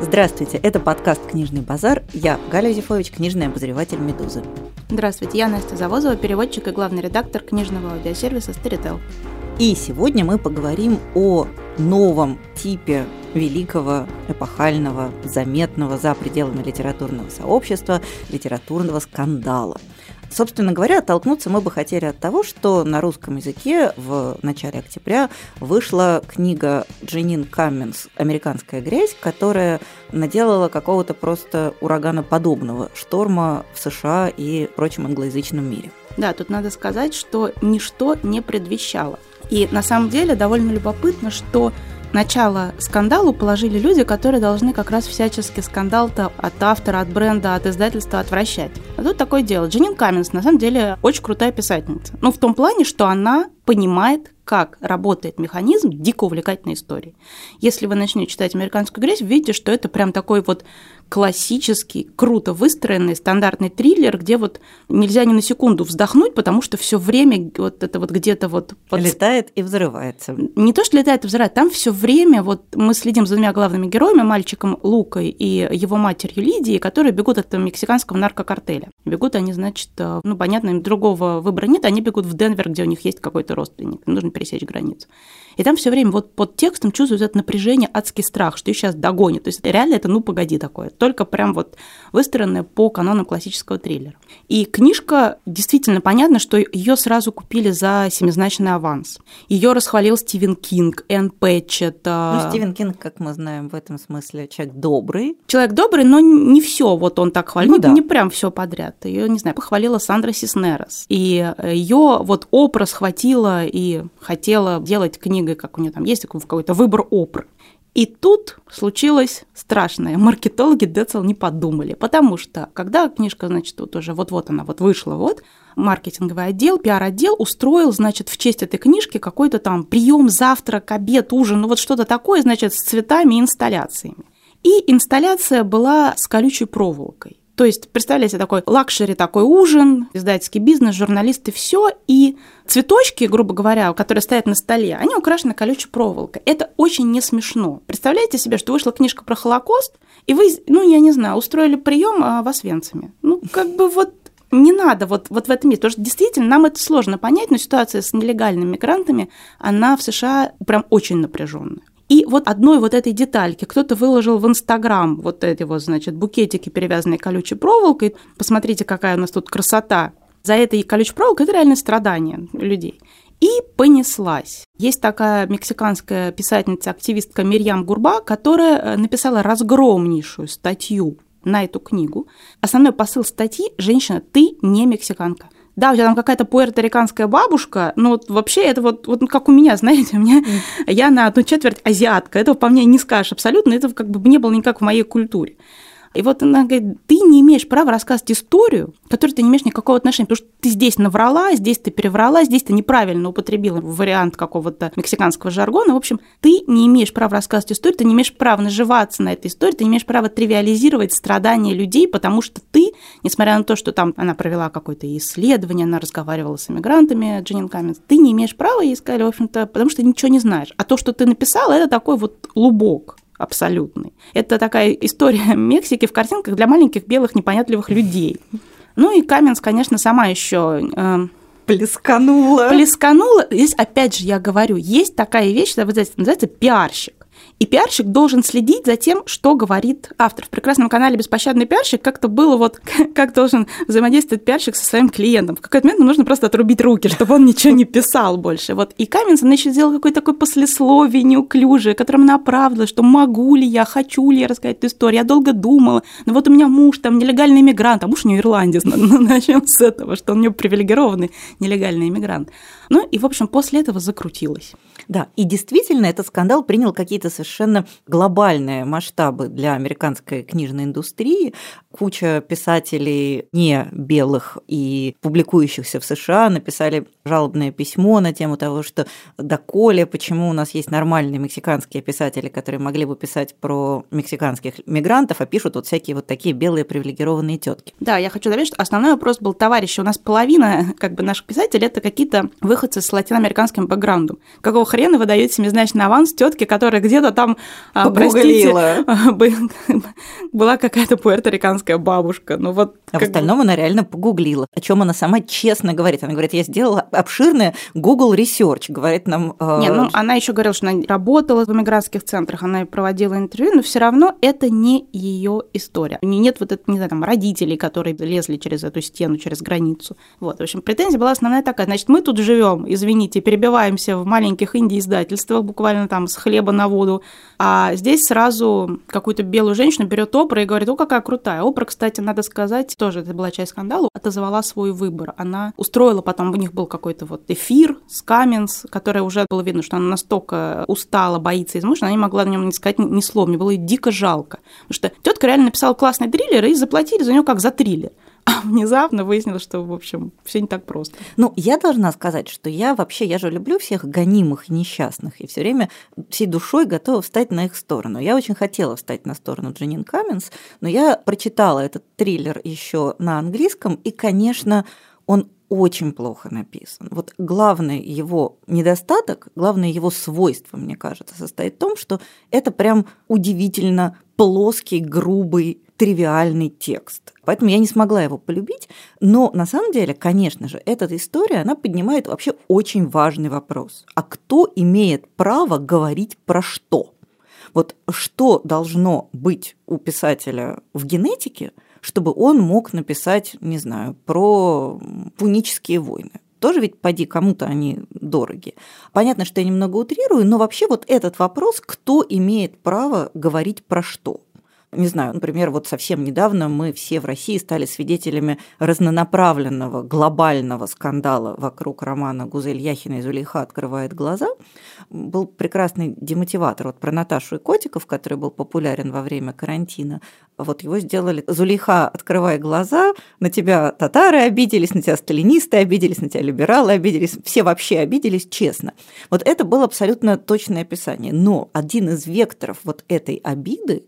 Здравствуйте, это подкаст «Книжный базар». Я Галя Зифович, книжный обозреватель «Медузы». Здравствуйте, я Настя Завозова, переводчик и главный редактор книжного аудиосервиса Storytel. И сегодня мы поговорим о новом типе великого, эпохального, заметного за пределами литературного сообщества литературного скандала – Собственно говоря, оттолкнуться мы бы хотели от того, что на русском языке в начале октября вышла книга Дженин Камминс «Американская грязь», которая наделала какого-то просто ураганоподобного шторма в США и прочем англоязычном мире. Да, тут надо сказать, что ничто не предвещало. И на самом деле довольно любопытно, что начало скандалу положили люди, которые должны как раз всячески скандал-то от автора, от бренда, от издательства отвращать. А тут такое дело. Дженин Камминс, на самом деле, очень крутая писательница. Ну, в том плане, что она понимает, как работает механизм дико увлекательной истории. Если вы начнете читать «Американскую грязь», вы видите, что это прям такой вот классический, круто выстроенный стандартный триллер, где вот нельзя ни на секунду вздохнуть, потому что все время вот это вот где-то вот... Под... Летает и взрывается. Не то, что летает и взрывает, там все время вот мы следим за двумя главными героями, мальчиком Лукой и его матерью Лидией, которые бегут от мексиканского наркокартеля. Бегут они, значит, э, ну, понятно, другого выбора нет, они бегут в Денвер, где у них есть какой-то родственник, нужно пересечь границу. И там все время вот под текстом чувствуется это напряжение, адский страх, что их сейчас догонят. То есть реально это ну погоди такое, только прям вот выстроенное по канонам классического триллера. И книжка действительно понятно, что ее сразу купили за семизначный аванс. Ее расхвалил Стивен Кинг, Энн Пэтчет. А ну, Стивен Кинг, как мы знаем, в этом смысле человек добрый. Человек добрый, но не все вот он так хвалил, ну, да. не прям все подряд. Ее, не знаю, похвалила Сандра Сиснерос. И ее вот образ хватило и хотела делать книгу книгой, как у нее там есть какой-то выбор опр. И тут случилось страшное. Маркетологи децл не подумали, потому что когда книжка, значит, вот уже вот-вот она вот вышла, вот, маркетинговый отдел, пиар-отдел устроил, значит, в честь этой книжки какой-то там прием, завтрак, обед, ужин, ну вот что-то такое, значит, с цветами и инсталляциями. И инсталляция была с колючей проволокой. То есть, представляете, такой luxury, такой ужин, издательский бизнес, журналисты, все, и цветочки, грубо говоря, которые стоят на столе, они украшены колючей проволокой. Это очень не смешно. Представляете себе, что вышла книжка про Холокост, и вы, ну, я не знаю, устроили прием а, в Освенциме. Ну, как бы вот не надо вот, вот в этом месте, потому что действительно нам это сложно понять, но ситуация с нелегальными мигрантами, она в США прям очень напряженная. И вот одной вот этой детальки кто-то выложил в Инстаграм вот эти вот, значит, букетики, перевязанные колючей проволокой. Посмотрите, какая у нас тут красота. За этой колючей проволокой это реально страдание людей. И понеслась. Есть такая мексиканская писательница-активистка Мирьям Гурба, которая э, написала разгромнейшую статью на эту книгу. Основной посыл статьи «Женщина, ты не мексиканка» да, у тебя там какая-то пуэрториканская бабушка, но вот вообще это вот, вот как у меня, знаете, у меня, я на одну четверть азиатка, этого по мне не скажешь абсолютно, это как бы не было никак в моей культуре. И вот она говорит, ты не имеешь права рассказывать историю, которой ты не имеешь никакого отношения, потому что ты здесь наврала, здесь ты переврала, здесь ты неправильно употребила вариант какого-то мексиканского жаргона. В общем, ты не имеешь права рассказывать историю, ты не имеешь права наживаться на этой истории, ты не имеешь права тривиализировать страдания людей, потому что ты, несмотря на то, что там она провела какое-то исследование, она разговаривала с иммигрантами, Дженнин Каменс, ты не имеешь права, ей сказали, в общем-то, потому что ничего не знаешь. А то, что ты написала, это такой вот лубок абсолютный. Это такая история Мексики в картинках для маленьких белых непонятливых людей. Ну и Каменс, конечно, сама еще э, плесканула. Плесканула. Здесь, опять же, я говорю, есть такая вещь, называется пиарщик. И пиарщик должен следить за тем, что говорит автор. В прекрасном канале «Беспощадный пиарщик» как-то было вот, как должен взаимодействовать пиарщик со своим клиентом. В какой-то момент нужно просто отрубить руки, чтобы он ничего не писал больше. Вот. И Каменсон еще сделал какое-то такое послесловие неуклюжее, которым она оправдывала, что могу ли я, хочу ли я рассказать эту историю. Я долго думала, но вот у меня муж там нелегальный иммигрант, а муж у нее ирландец. Начнем с этого, что он у нее привилегированный нелегальный иммигрант. Ну и, в общем, после этого закрутилось. Да, и действительно этот скандал принял какие-то совершенно глобальные масштабы для американской книжной индустрии. Куча писателей не белых и публикующихся в США написали жалобное письмо на тему того, что доколе, почему у нас есть нормальные мексиканские писатели, которые могли бы писать про мексиканских мигрантов, а пишут вот всякие вот такие белые привилегированные тетки. Да, я хочу добавить, что основной вопрос был, товарищи, у нас половина как бы наших писателей это какие-то выходцы с латиноамериканским бэкграундом. Какого хрена вы даете семизначный аванс тетке, которая где-то там, а, простите, была какая-то пуэрториканская бабушка. Ну вот. А в остальном она реально погуглила. О чем она сама честно говорит. Она говорит, я сделала обширное Google Research, говорит нам. Э... Не, ну она еще говорила, что она работала в иммигрантских центрах, она проводила интервью, но все равно это не ее история. У нее нет вот это, не знаю, там родителей, которые лезли через эту стену, через границу. Вот, в общем, претензия была основная такая. Значит, мы тут живем, извините, перебиваемся в маленьких инди-издательствах, буквально там с хлеба на воду, а здесь сразу какую-то белую женщину берет Опра и говорит, о, какая крутая. Опра, кстати, надо сказать, тоже это была часть скандала, отозвала свой выбор. Она устроила потом, у них был какой-то вот эфир с Каменс, которая уже было видно, что она настолько устала, боится измучена, она не могла на нем не сказать ни слова. Мне было дико жалко. Потому что тетка реально написала классный триллер, и заплатили за него как за триллер. Внезапно выяснилось, что, в общем, все не так просто. Ну, я должна сказать, что я вообще, я же люблю всех гонимых и несчастных, и все время всей душой готова встать на их сторону. Я очень хотела встать на сторону Джанин Каменс, но я прочитала этот триллер еще на английском, и, конечно, он очень плохо написан. Вот главный его недостаток, главное его свойство, мне кажется, состоит в том, что это прям удивительно плоский, грубый тривиальный текст. Поэтому я не смогла его полюбить. Но на самом деле, конечно же, эта история, она поднимает вообще очень важный вопрос. А кто имеет право говорить про что? Вот что должно быть у писателя в генетике, чтобы он мог написать, не знаю, про пунические войны? тоже ведь поди кому-то они дороги. Понятно, что я немного утрирую, но вообще вот этот вопрос, кто имеет право говорить про что? Не знаю, например, вот совсем недавно мы все в России стали свидетелями разнонаправленного глобального скандала вокруг романа Гузель Яхина и Зулейха «Открывает глаза». Был прекрасный демотиватор вот про Наташу и котиков, который был популярен во время карантина. Вот его сделали «Зулейха, открывай глаза», на тебя татары обиделись, на тебя сталинисты обиделись, на тебя либералы обиделись, все вообще обиделись, честно. Вот это было абсолютно точное описание. Но один из векторов вот этой обиды –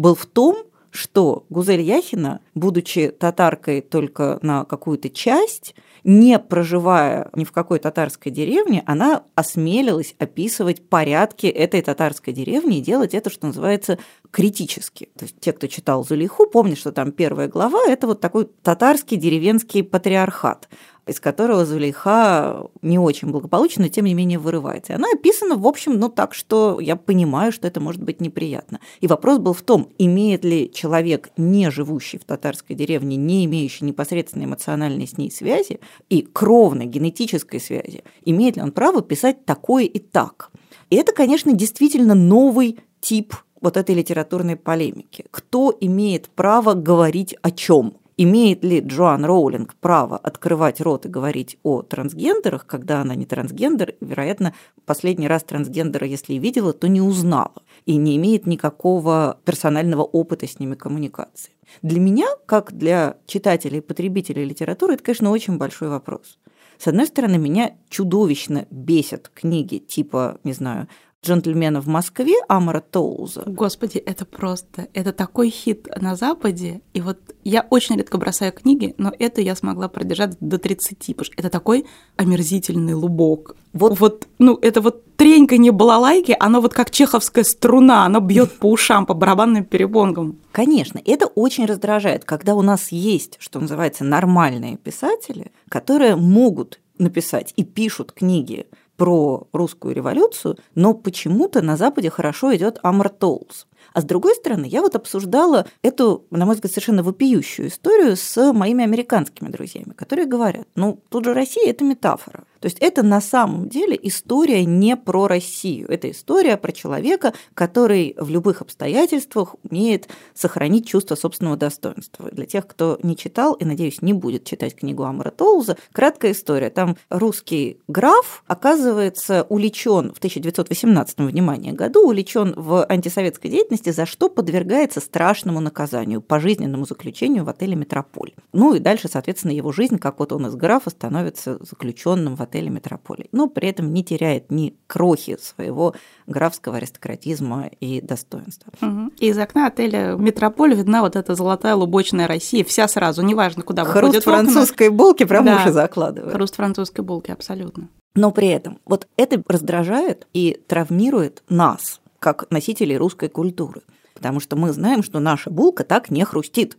был в том, что Гузель Яхина, будучи татаркой только на какую-то часть, не проживая ни в какой татарской деревне, она осмелилась описывать порядки этой татарской деревни и делать это, что называется, критически. То есть те, кто читал Зулейху, помнят, что там первая глава – это вот такой татарский деревенский патриархат из которого Зулейха не очень благополучно, но тем не менее вырывается. И она описана, в общем, ну так, что я понимаю, что это может быть неприятно. И вопрос был в том, имеет ли человек, не живущий в татарской деревне, не имеющий непосредственной эмоциональной с ней связи и кровной генетической связи, имеет ли он право писать такое и так. И это, конечно, действительно новый тип вот этой литературной полемики. Кто имеет право говорить о чем? Имеет ли Джоан Роулинг право открывать рот и говорить о трансгендерах, когда она не трансгендер? Вероятно, последний раз трансгендера, если и видела, то не узнала и не имеет никакого персонального опыта с ними коммуникации. Для меня, как для читателей и потребителей литературы, это, конечно, очень большой вопрос. С одной стороны, меня чудовищно бесят книги типа, не знаю, джентльмена в Москве Амара Тоуза. Господи, это просто, это такой хит на Западе. И вот я очень редко бросаю книги, но это я смогла продержать до 30, потому что это такой омерзительный лубок. Вот, вот ну, это вот тренька не балалайки, оно вот как чеховская струна, оно бьет по ушам, по барабанным перепонкам. Конечно, это очень раздражает, когда у нас есть, что называется, нормальные писатели, которые могут написать и пишут книги про русскую революцию, но почему-то на Западе хорошо идет Амар Толс. А с другой стороны, я вот обсуждала эту, на мой взгляд, совершенно вопиющую историю с моими американскими друзьями, которые говорят, ну, тут же Россия – это метафора. То есть это на самом деле история не про Россию. Это история про человека, который в любых обстоятельствах умеет сохранить чувство собственного достоинства. Для тех, кто не читал и, надеюсь, не будет читать книгу Амара Толза, краткая история. Там русский граф оказывается увлечен в 1918 внимание году, увлечен в антисоветской деятельности, за что подвергается страшному наказанию, пожизненному заключению в отеле «Метрополь». Ну и дальше, соответственно, его жизнь, как вот он из графа, становится заключенным в отеле «Метрополий», но при этом не теряет ни крохи своего графского аристократизма и достоинства. Угу. И из окна отеля «Метрополь» видна вот эта золотая лубочная Россия, вся сразу, неважно, куда выходит Хруст французской булки прям да. уши закладывает. Хруст французской булки, абсолютно. Но при этом вот это раздражает и травмирует нас, как носителей русской культуры. Потому что мы знаем, что наша булка так не хрустит.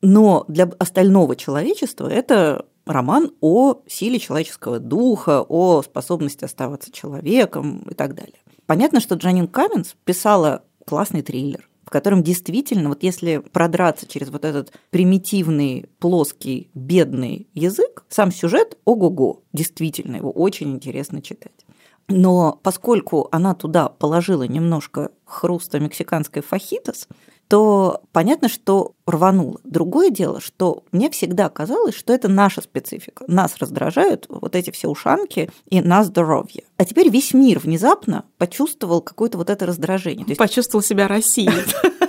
Но для остального человечества это роман о силе человеческого духа, о способности оставаться человеком и так далее. Понятно, что Джанин Каменс писала классный триллер, в котором действительно, вот если продраться через вот этот примитивный, плоский, бедный язык, сам сюжет ого-го, действительно, его очень интересно читать. Но поскольку она туда положила немножко хруста мексиканской фахитос, то понятно, что рвануло. Другое дело, что мне всегда казалось, что это наша специфика. Нас раздражают вот эти все ушанки и на здоровье. А теперь весь мир внезапно почувствовал какое-то вот это раздражение. То есть... Почувствовал себя Россией.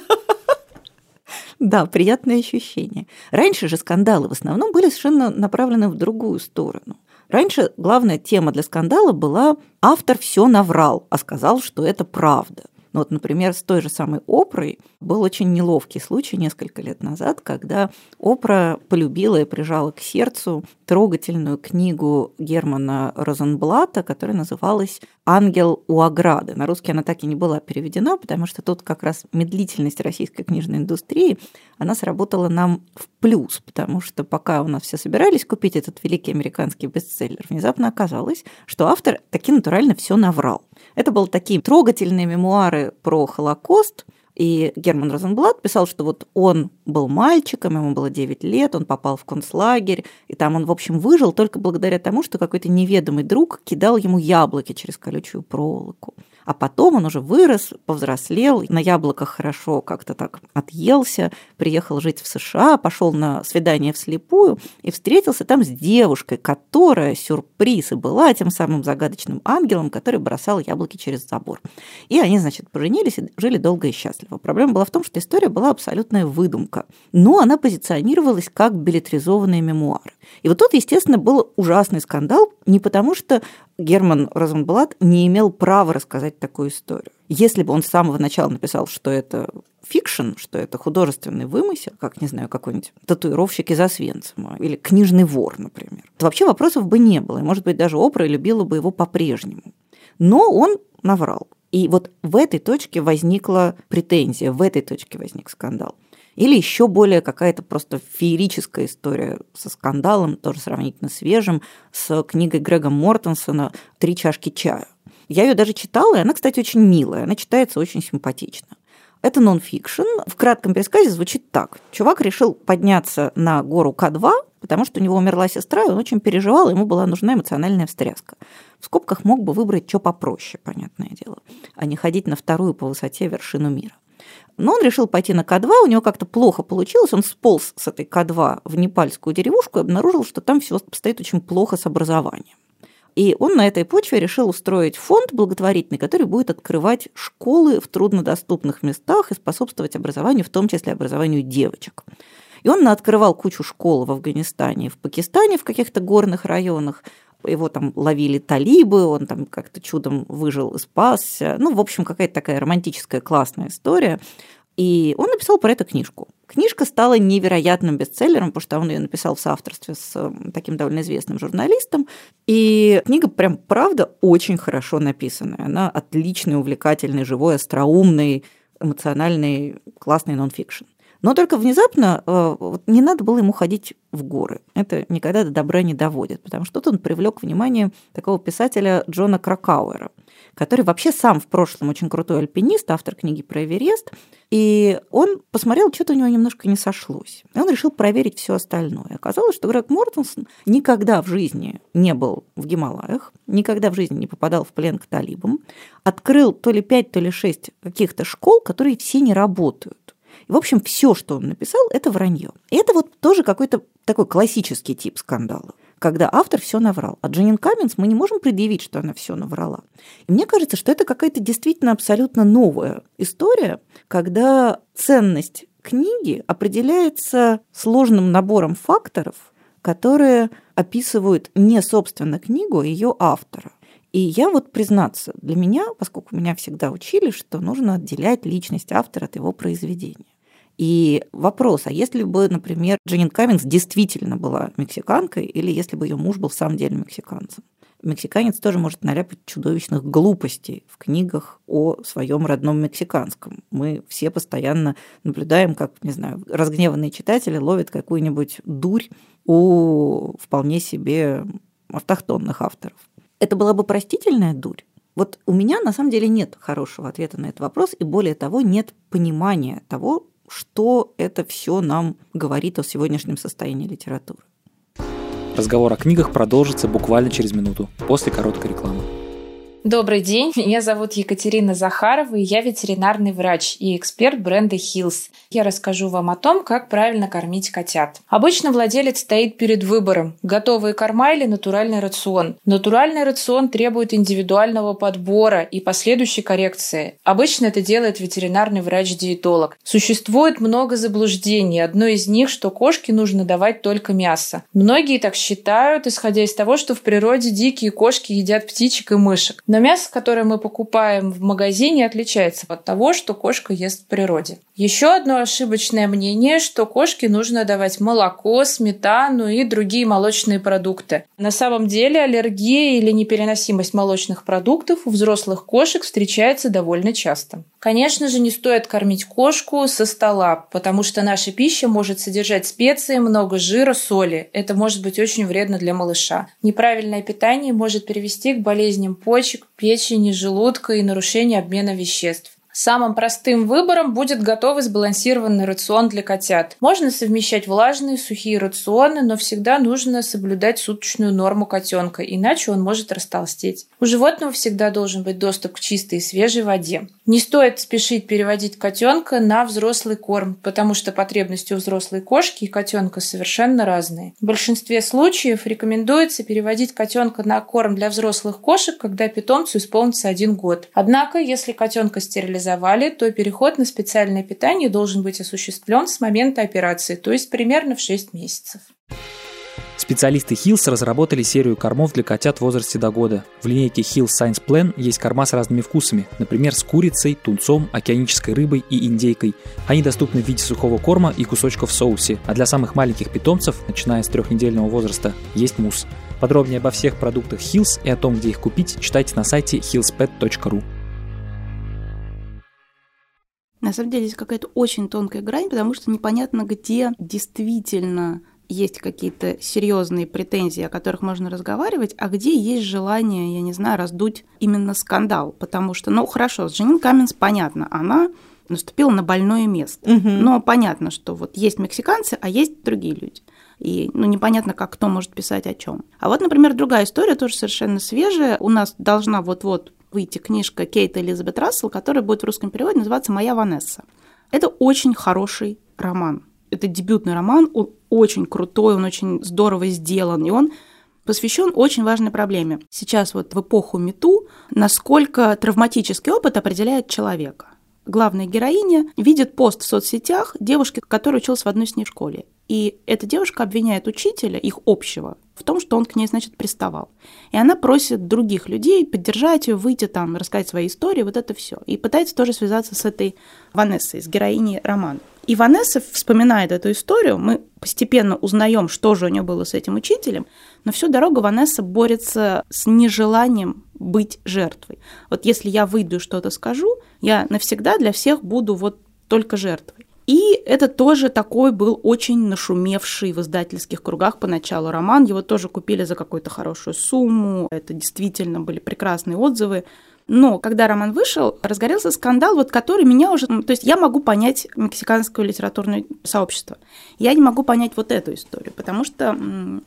Да, приятное ощущение. Раньше же скандалы в основном были совершенно направлены в другую сторону. Раньше главная тема для скандала была «автор все наврал, а сказал, что это правда». Ну вот, например, с той же самой Опрой был очень неловкий случай несколько лет назад, когда Опра полюбила и прижала к сердцу трогательную книгу Германа Розенблата, которая называлась «Ангел у ограды». На русский она так и не была переведена, потому что тут как раз медлительность российской книжной индустрии, она сработала нам в плюс, потому что пока у нас все собирались купить этот великий американский бестселлер, внезапно оказалось, что автор таки натурально все наврал. Это были такие трогательные мемуары про Холокост, и Герман Розенблат писал, что вот он был мальчиком, ему было 9 лет, он попал в концлагерь, и там он, в общем, выжил только благодаря тому, что какой-то неведомый друг кидал ему яблоки через колючую проволоку. А потом он уже вырос, повзрослел, на яблоках хорошо как-то так отъелся, приехал жить в США, пошел на свидание вслепую и встретился там с девушкой, которая, сюрприз, и была тем самым загадочным ангелом, который бросал яблоки через забор. И они, значит, поженились и жили долго и счастливо. Проблема была в том, что история была абсолютная выдумка, но она позиционировалась как беллетризованные мемуары. И вот тут, естественно, был ужасный скандал, не потому что Герман Розенблат не имел права рассказать такую историю. Если бы он с самого начала написал, что это fiction, что это художественный вымысел, как, не знаю, какой-нибудь татуировщик из Освенцима или книжный вор, например, то вообще вопросов бы не было. И, может быть, даже Опра любила бы его по-прежнему. Но он наврал. И вот в этой точке возникла претензия, в этой точке возник скандал. Или еще более какая-то просто феерическая история со скандалом, тоже сравнительно свежим, с книгой Грега Мортенсона «Три чашки чая». Я ее даже читала, и она, кстати, очень милая, она читается очень симпатично. Это нон-фикшн. В кратком пересказе звучит так. Чувак решил подняться на гору К2, потому что у него умерла сестра, и он очень переживал, ему была нужна эмоциональная встряска. В скобках мог бы выбрать что попроще, понятное дело, а не ходить на вторую по высоте вершину мира. Но он решил пойти на К2, у него как-то плохо получилось, он сполз с этой К2 в непальскую деревушку и обнаружил, что там все обстоит очень плохо с образованием. И он на этой почве решил устроить фонд благотворительный, который будет открывать школы в труднодоступных местах и способствовать образованию, в том числе образованию девочек. И он открывал кучу школ в Афганистане, в Пакистане, в каких-то горных районах, его там ловили талибы, он там как-то чудом выжил и спасся. Ну, в общем, какая-то такая романтическая классная история. И он написал про это книжку. Книжка стала невероятным бестселлером, потому что он ее написал в соавторстве с таким довольно известным журналистом. И книга прям, правда, очень хорошо написанная. Она отличный, увлекательный, живой, остроумный, эмоциональный, классный нон-фикшн. Но только внезапно э, не надо было ему ходить в горы. Это никогда до добра не доводит, потому что тут он привлек внимание такого писателя Джона Кракауэра, который вообще сам в прошлом очень крутой альпинист, автор книги про Эверест, и он посмотрел, что-то у него немножко не сошлось. И он решил проверить все остальное. Оказалось, что Грег Мортенсон никогда в жизни не был в Гималаях, никогда в жизни не попадал в плен к талибам, открыл то ли пять, то ли шесть каких-то школ, которые все не работают. В общем, все, что он написал, это вранье. И это вот тоже какой-то такой классический тип скандала когда автор все наврал. А Дженнин Каменс мы не можем предъявить, что она все наврала. И мне кажется, что это какая-то действительно абсолютно новая история, когда ценность книги определяется сложным набором факторов, которые описывают не собственно книгу, а ее автора. И я вот признаться, для меня, поскольку меня всегда учили, что нужно отделять личность автора от его произведения. И вопрос, а если бы, например, Дженнин Каминс действительно была мексиканкой, или если бы ее муж был в самом деле мексиканцем? мексиканец тоже может наляпать чудовищных глупостей в книгах о своем родном мексиканском. Мы все постоянно наблюдаем, как, не знаю, разгневанные читатели ловят какую-нибудь дурь у вполне себе автохтонных авторов. Это была бы простительная дурь? Вот у меня на самом деле нет хорошего ответа на этот вопрос, и более того, нет понимания того, что это все нам говорит о сегодняшнем состоянии литературы. Разговор о книгах продолжится буквально через минуту, после короткой рекламы. Добрый день, меня зовут Екатерина Захарова, и я ветеринарный врач и эксперт бренда Hills. Я расскажу вам о том, как правильно кормить котят. Обычно владелец стоит перед выбором – готовые корма или натуральный рацион. Натуральный рацион требует индивидуального подбора и последующей коррекции. Обычно это делает ветеринарный врач-диетолог. Существует много заблуждений. Одно из них, что кошке нужно давать только мясо. Многие так считают, исходя из того, что в природе дикие кошки едят птичек и мышек. Но мясо, которое мы покупаем в магазине, отличается от того, что кошка ест в природе. Еще одно ошибочное мнение, что кошке нужно давать молоко, сметану и другие молочные продукты. На самом деле аллергия или непереносимость молочных продуктов у взрослых кошек встречается довольно часто. Конечно же, не стоит кормить кошку со стола, потому что наша пища может содержать специи, много жира, соли. Это может быть очень вредно для малыша. Неправильное питание может привести к болезням почек, печени, желудка и нарушению обмена веществ. Самым простым выбором будет готовый сбалансированный рацион для котят. Можно совмещать влажные, сухие рационы, но всегда нужно соблюдать суточную норму котенка, иначе он может растолстеть. У животного всегда должен быть доступ к чистой и свежей воде. Не стоит спешить переводить котенка на взрослый корм, потому что потребности у взрослой кошки и котенка совершенно разные. В большинстве случаев рекомендуется переводить котенка на корм для взрослых кошек, когда питомцу исполнится один год. Однако, если котенка стерилизовать организовали, то переход на специальное питание должен быть осуществлен с момента операции, то есть примерно в 6 месяцев. Специалисты Hills разработали серию кормов для котят в возрасте до года. В линейке Hills Science Plan есть корма с разными вкусами, например, с курицей, тунцом, океанической рыбой и индейкой. Они доступны в виде сухого корма и кусочков в соусе, а для самых маленьких питомцев, начиная с трехнедельного возраста, есть мусс. Подробнее обо всех продуктах Hills и о том, где их купить, читайте на сайте hillspet.ru. На самом деле здесь какая-то очень тонкая грань, потому что непонятно, где действительно есть какие-то серьезные претензии, о которых можно разговаривать, а где есть желание, я не знаю, раздуть именно скандал. Потому что, ну хорошо, с Дженин Каменс понятно, она наступила на больное место. Угу. Но понятно, что вот есть мексиканцы, а есть другие люди. И ну, непонятно, как кто может писать о чем. А вот, например, другая история, тоже совершенно свежая. У нас должна вот-вот выйти книжка Кейт Элизабет Рассел, которая будет в русском переводе называться «Моя Ванесса». Это очень хороший роман. Это дебютный роман, он очень крутой, он очень здорово сделан, и он посвящен очень важной проблеме. Сейчас вот в эпоху МИТУ, насколько травматический опыт определяет человека. Главная героиня видит пост в соцсетях девушки, которая училась в одной с ней школе. И эта девушка обвиняет учителя, их общего, в том, что он к ней, значит, приставал. И она просит других людей поддержать ее, выйти там, рассказать свои истории, вот это все. И пытается тоже связаться с этой Ванессой, с героиней романа. И Ванесса вспоминает эту историю, мы постепенно узнаем, что же у нее было с этим учителем, но всю дорогу Ванесса борется с нежеланием быть жертвой. Вот если я выйду и что-то скажу, я навсегда для всех буду вот только жертвой. И это тоже такой был очень нашумевший в издательских кругах поначалу роман. Его тоже купили за какую-то хорошую сумму. Это действительно были прекрасные отзывы. Но когда роман вышел, разгорелся скандал, вот который меня уже... То есть я могу понять мексиканское литературное сообщество. Я не могу понять вот эту историю, потому что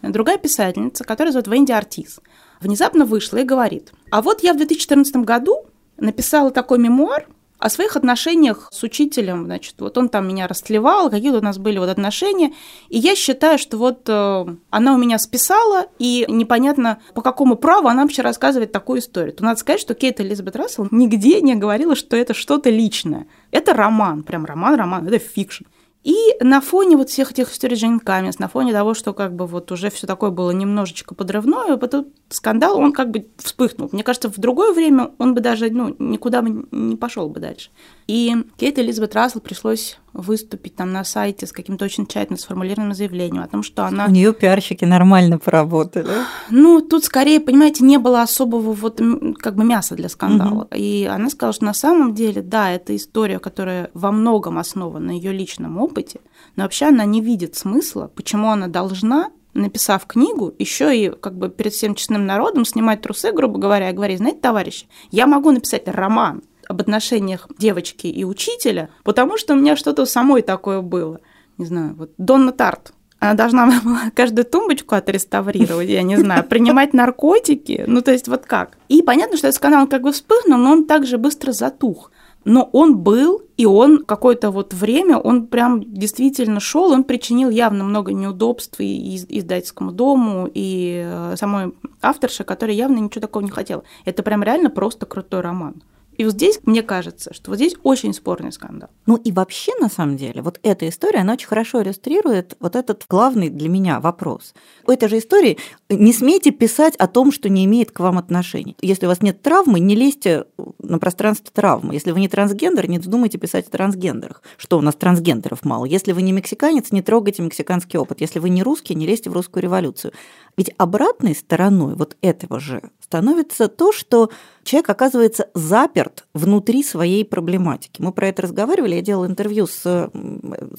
другая писательница, которая зовут Венди Артис, внезапно вышла и говорит, а вот я в 2014 году написала такой мемуар, о своих отношениях с учителем, значит, вот он там меня растлевал, какие-то у нас были вот отношения, и я считаю, что вот э, она у меня списала, и непонятно, по какому праву она вообще рассказывает такую историю. То надо сказать, что Кейт Элизабет Рассел нигде не говорила, что это что-то личное. Это роман, прям роман-роман, это fiction. И на фоне вот всех этих историй Дженин Камминс, на фоне того, что как бы вот уже все такое было немножечко подрывное, этот скандал, он как бы вспыхнул. Мне кажется, в другое время он бы даже ну, никуда бы не пошел бы дальше. И Кейт Элизабет Рассел пришлось выступить там на сайте с каким-то очень тщательно сформулированным заявлением о том, что она... У нее пиарщики нормально поработали. Ну, тут скорее, понимаете, не было особого вот как бы мяса для скандала. Угу. И она сказала, что на самом деле, да, это история, которая во многом основана на ее личном опыте, но вообще она не видит смысла, почему она должна написав книгу, еще и как бы перед всем честным народом снимать трусы, грубо говоря, и говорить, знаете, товарищи, я могу написать роман об отношениях девочки и учителя, потому что у меня что-то самой такое было. Не знаю, вот Донна Тарт. Она должна была каждую тумбочку отреставрировать, я не знаю, принимать наркотики. Ну, то есть вот как? И понятно, что этот скандал как бы вспыхнул, но он также быстро затух но он был, и он какое-то вот время, он прям действительно шел, он причинил явно много неудобств и издательскому дому, и э, самой авторше, которая явно ничего такого не хотела. Это прям реально просто крутой роман. И вот здесь, мне кажется, что вот здесь очень спорный скандал. Ну и вообще, на самом деле, вот эта история, она очень хорошо иллюстрирует вот этот главный для меня вопрос. У этой же истории не смейте писать о том, что не имеет к вам отношений. Если у вас нет травмы, не лезьте на пространство травмы. Если вы не трансгендер, не вздумайте писать о трансгендерах. Что у нас трансгендеров мало. Если вы не мексиканец, не трогайте мексиканский опыт. Если вы не русский, не лезьте в русскую революцию. Ведь обратной стороной вот этого же становится то, что человек оказывается заперт внутри своей проблематики. Мы про это разговаривали, я делала интервью с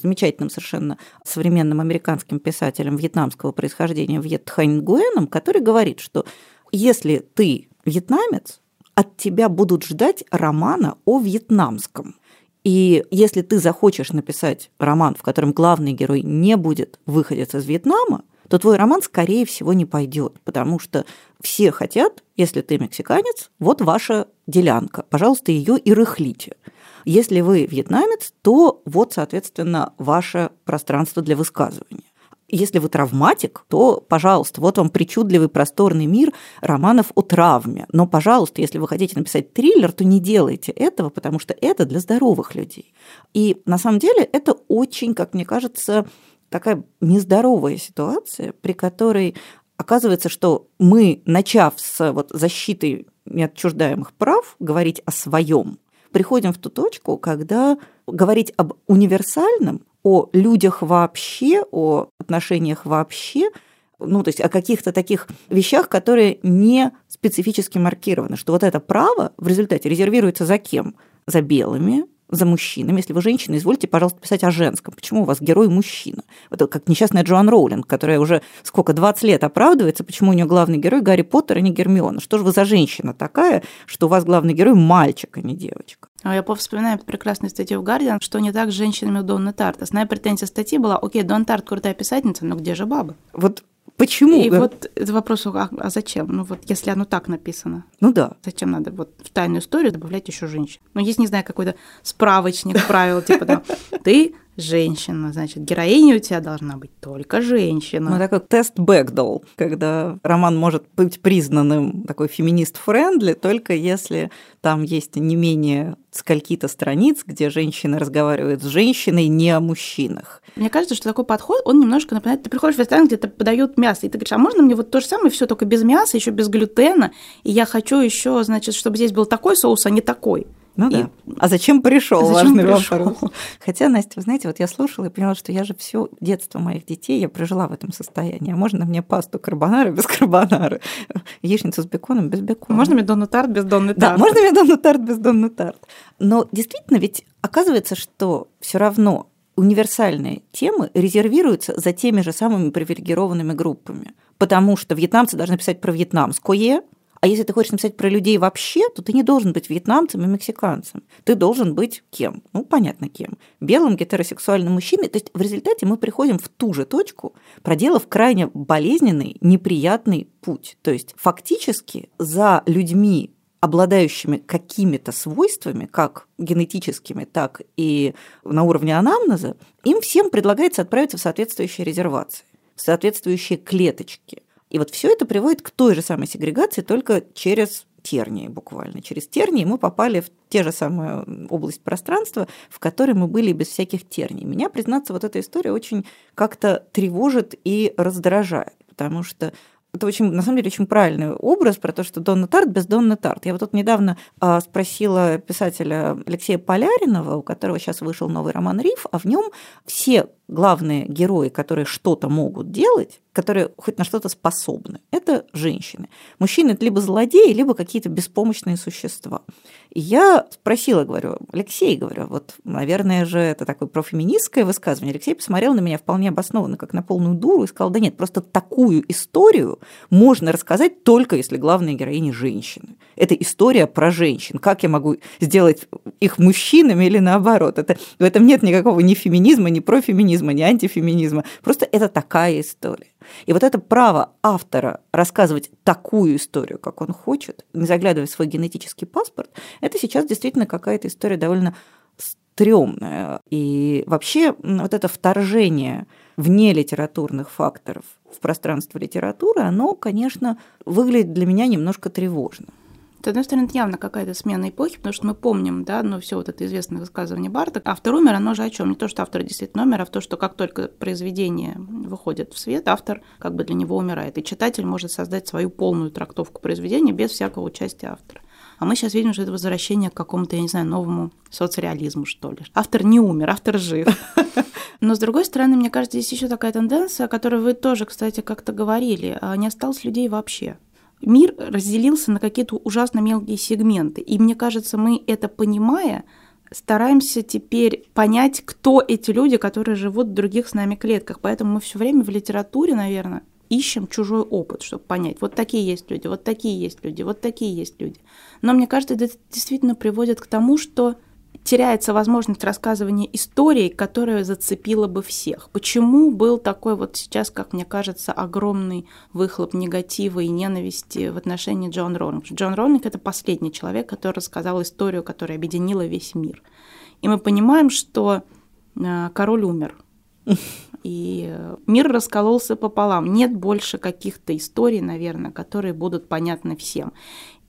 замечательным совершенно современным американским писателем вьетнамского происхождения Вьет Хань Гуэном, который говорит, что если ты вьетнамец, от тебя будут ждать романа о вьетнамском. И если ты захочешь написать роман, в котором главный герой не будет выходить из Вьетнама, то твой роман, скорее всего, не пойдет, потому что все хотят, если ты мексиканец, вот ваша делянка, пожалуйста, ее и рыхлите. Если вы вьетнамец, то вот, соответственно, ваше пространство для высказывания. Если вы травматик, то, пожалуйста, вот вам причудливый просторный мир романов о травме. Но, пожалуйста, если вы хотите написать триллер, то не делайте этого, потому что это для здоровых людей. И на самом деле это очень, как мне кажется, такая нездоровая ситуация, при которой оказывается, что мы, начав с вот защиты неотчуждаемых прав, говорить о своем, приходим в ту точку, когда говорить об универсальном, о людях вообще, о отношениях вообще, ну, то есть о каких-то таких вещах, которые не специфически маркированы, что вот это право в результате резервируется за кем? За белыми, за мужчинами. Если вы женщина, извольте, пожалуйста, писать о женском. Почему у вас герой мужчина? Это как несчастная Джоан Роулинг, которая уже сколько, 20 лет оправдывается, почему у нее главный герой Гарри Поттер, а не Гермиона. Что же вы за женщина такая, что у вас главный герой мальчик, а не девочка? А я вспоминаю прекрасную статью в Guardian, что не так с женщинами у Донны Тарт. Основная претензия статьи была, окей, Дон Тарт крутая писательница, но где же бабы? Вот Почему? И вот это вопрос, а, а зачем? Ну вот если оно так написано. Ну да. Зачем надо вот в тайную историю добавлять еще женщин? Ну есть, не знаю, какой-то справочник правил, типа там, ты женщина, значит, героиня у тебя должна быть только женщина. Ну, такой тест Бэкдол, когда роман может быть признанным такой феминист-френдли, только если там есть не менее скольки-то страниц, где женщины разговаривают с женщиной не о мужчинах. Мне кажется, что такой подход, он немножко напоминает, ты приходишь в ресторан, где то подают мясо, и ты говоришь, а можно мне вот то же самое, все только без мяса, еще без глютена, и я хочу еще, значит, чтобы здесь был такой соус, а не такой. Ну и... да. А зачем пришел? А важный пришел? вопрос. Хотя, Настя, вы знаете, вот я слушала и поняла, что я же все детство моих детей я прожила в этом состоянии. А можно мне пасту карбонары без карбонары? Яичницу с беконом без бекона? Можно мне донну тарт без донны тарт? Да, можно мне донну тарт без донны тарт. Но действительно, ведь оказывается, что все равно универсальные темы резервируются за теми же самыми привилегированными группами. Потому что вьетнамцы должны писать про вьетнамское, а если ты хочешь написать про людей вообще, то ты не должен быть вьетнамцем и мексиканцем. Ты должен быть кем? Ну, понятно, кем. Белым гетеросексуальным мужчиной. То есть в результате мы приходим в ту же точку, проделав крайне болезненный, неприятный путь. То есть фактически за людьми, обладающими какими-то свойствами, как генетическими, так и на уровне анамнеза, им всем предлагается отправиться в соответствующие резервации, в соответствующие клеточки. И вот все это приводит к той же самой сегрегации, только через тернии буквально. Через тернии мы попали в те же самые область пространства, в которой мы были без всяких терний. Меня, признаться, вот эта история очень как-то тревожит и раздражает, потому что это очень, на самом деле, очень правильный образ про то, что Донна Тарт без Донны Тарт. Я вот тут недавно а, спросила писателя Алексея Поляринова, у которого сейчас вышел новый роман «Риф», а в нем все главные герои, которые что-то могут делать, которые хоть на что-то способны, это женщины. Мужчины это либо злодеи, либо какие-то беспомощные существа. И я спросила, говорю, Алексей, говорю, вот, наверное же, это такое профеминистское высказывание. Алексей посмотрел на меня вполне обоснованно, как на полную дуру, и сказал, да нет, просто такую историю можно рассказать только если главные героини женщины. Это история про женщин. Как я могу сделать их мужчинами или наоборот? Это, в этом нет никакого ни феминизма, ни профеминизма, ни антифеминизма. Просто это такая история. И вот это право автора рассказывать такую историю, как он хочет, не заглядывая в свой генетический паспорт, это сейчас действительно какая-то история довольно стрёмная. И вообще вот это вторжение вне литературных факторов в пространство литературы, оно, конечно, выглядит для меня немножко тревожно. С одной стороны, это явно какая-то смена эпохи, потому что мы помним, да, ну, все вот это известное высказывание Барта. Автор умер, оно же о чем? Не то, что автор действительно умер, а то, что как только произведение выходит в свет, автор как бы для него умирает. И читатель может создать свою полную трактовку произведения без всякого участия автора. А мы сейчас видим, что это возвращение к какому-то, я не знаю, новому соцреализму, что ли. Автор не умер, автор жив. Но, с другой стороны, мне кажется, здесь еще такая тенденция, о которой вы тоже, кстати, как-то говорили. А не осталось людей вообще мир разделился на какие-то ужасно мелкие сегменты. И мне кажется, мы это понимая, стараемся теперь понять, кто эти люди, которые живут в других с нами клетках. Поэтому мы все время в литературе, наверное, ищем чужой опыт, чтобы понять, вот такие есть люди, вот такие есть люди, вот такие есть люди. Но мне кажется, это действительно приводит к тому, что теряется возможность рассказывания истории, которая зацепила бы всех. Почему был такой вот сейчас, как мне кажется, огромный выхлоп негатива и ненависти в отношении Джон Роулинг? Джон Роулинг — это последний человек, который рассказал историю, которая объединила весь мир. И мы понимаем, что э, король умер, и мир раскололся пополам. Нет больше каких-то историй, наверное, которые будут понятны всем.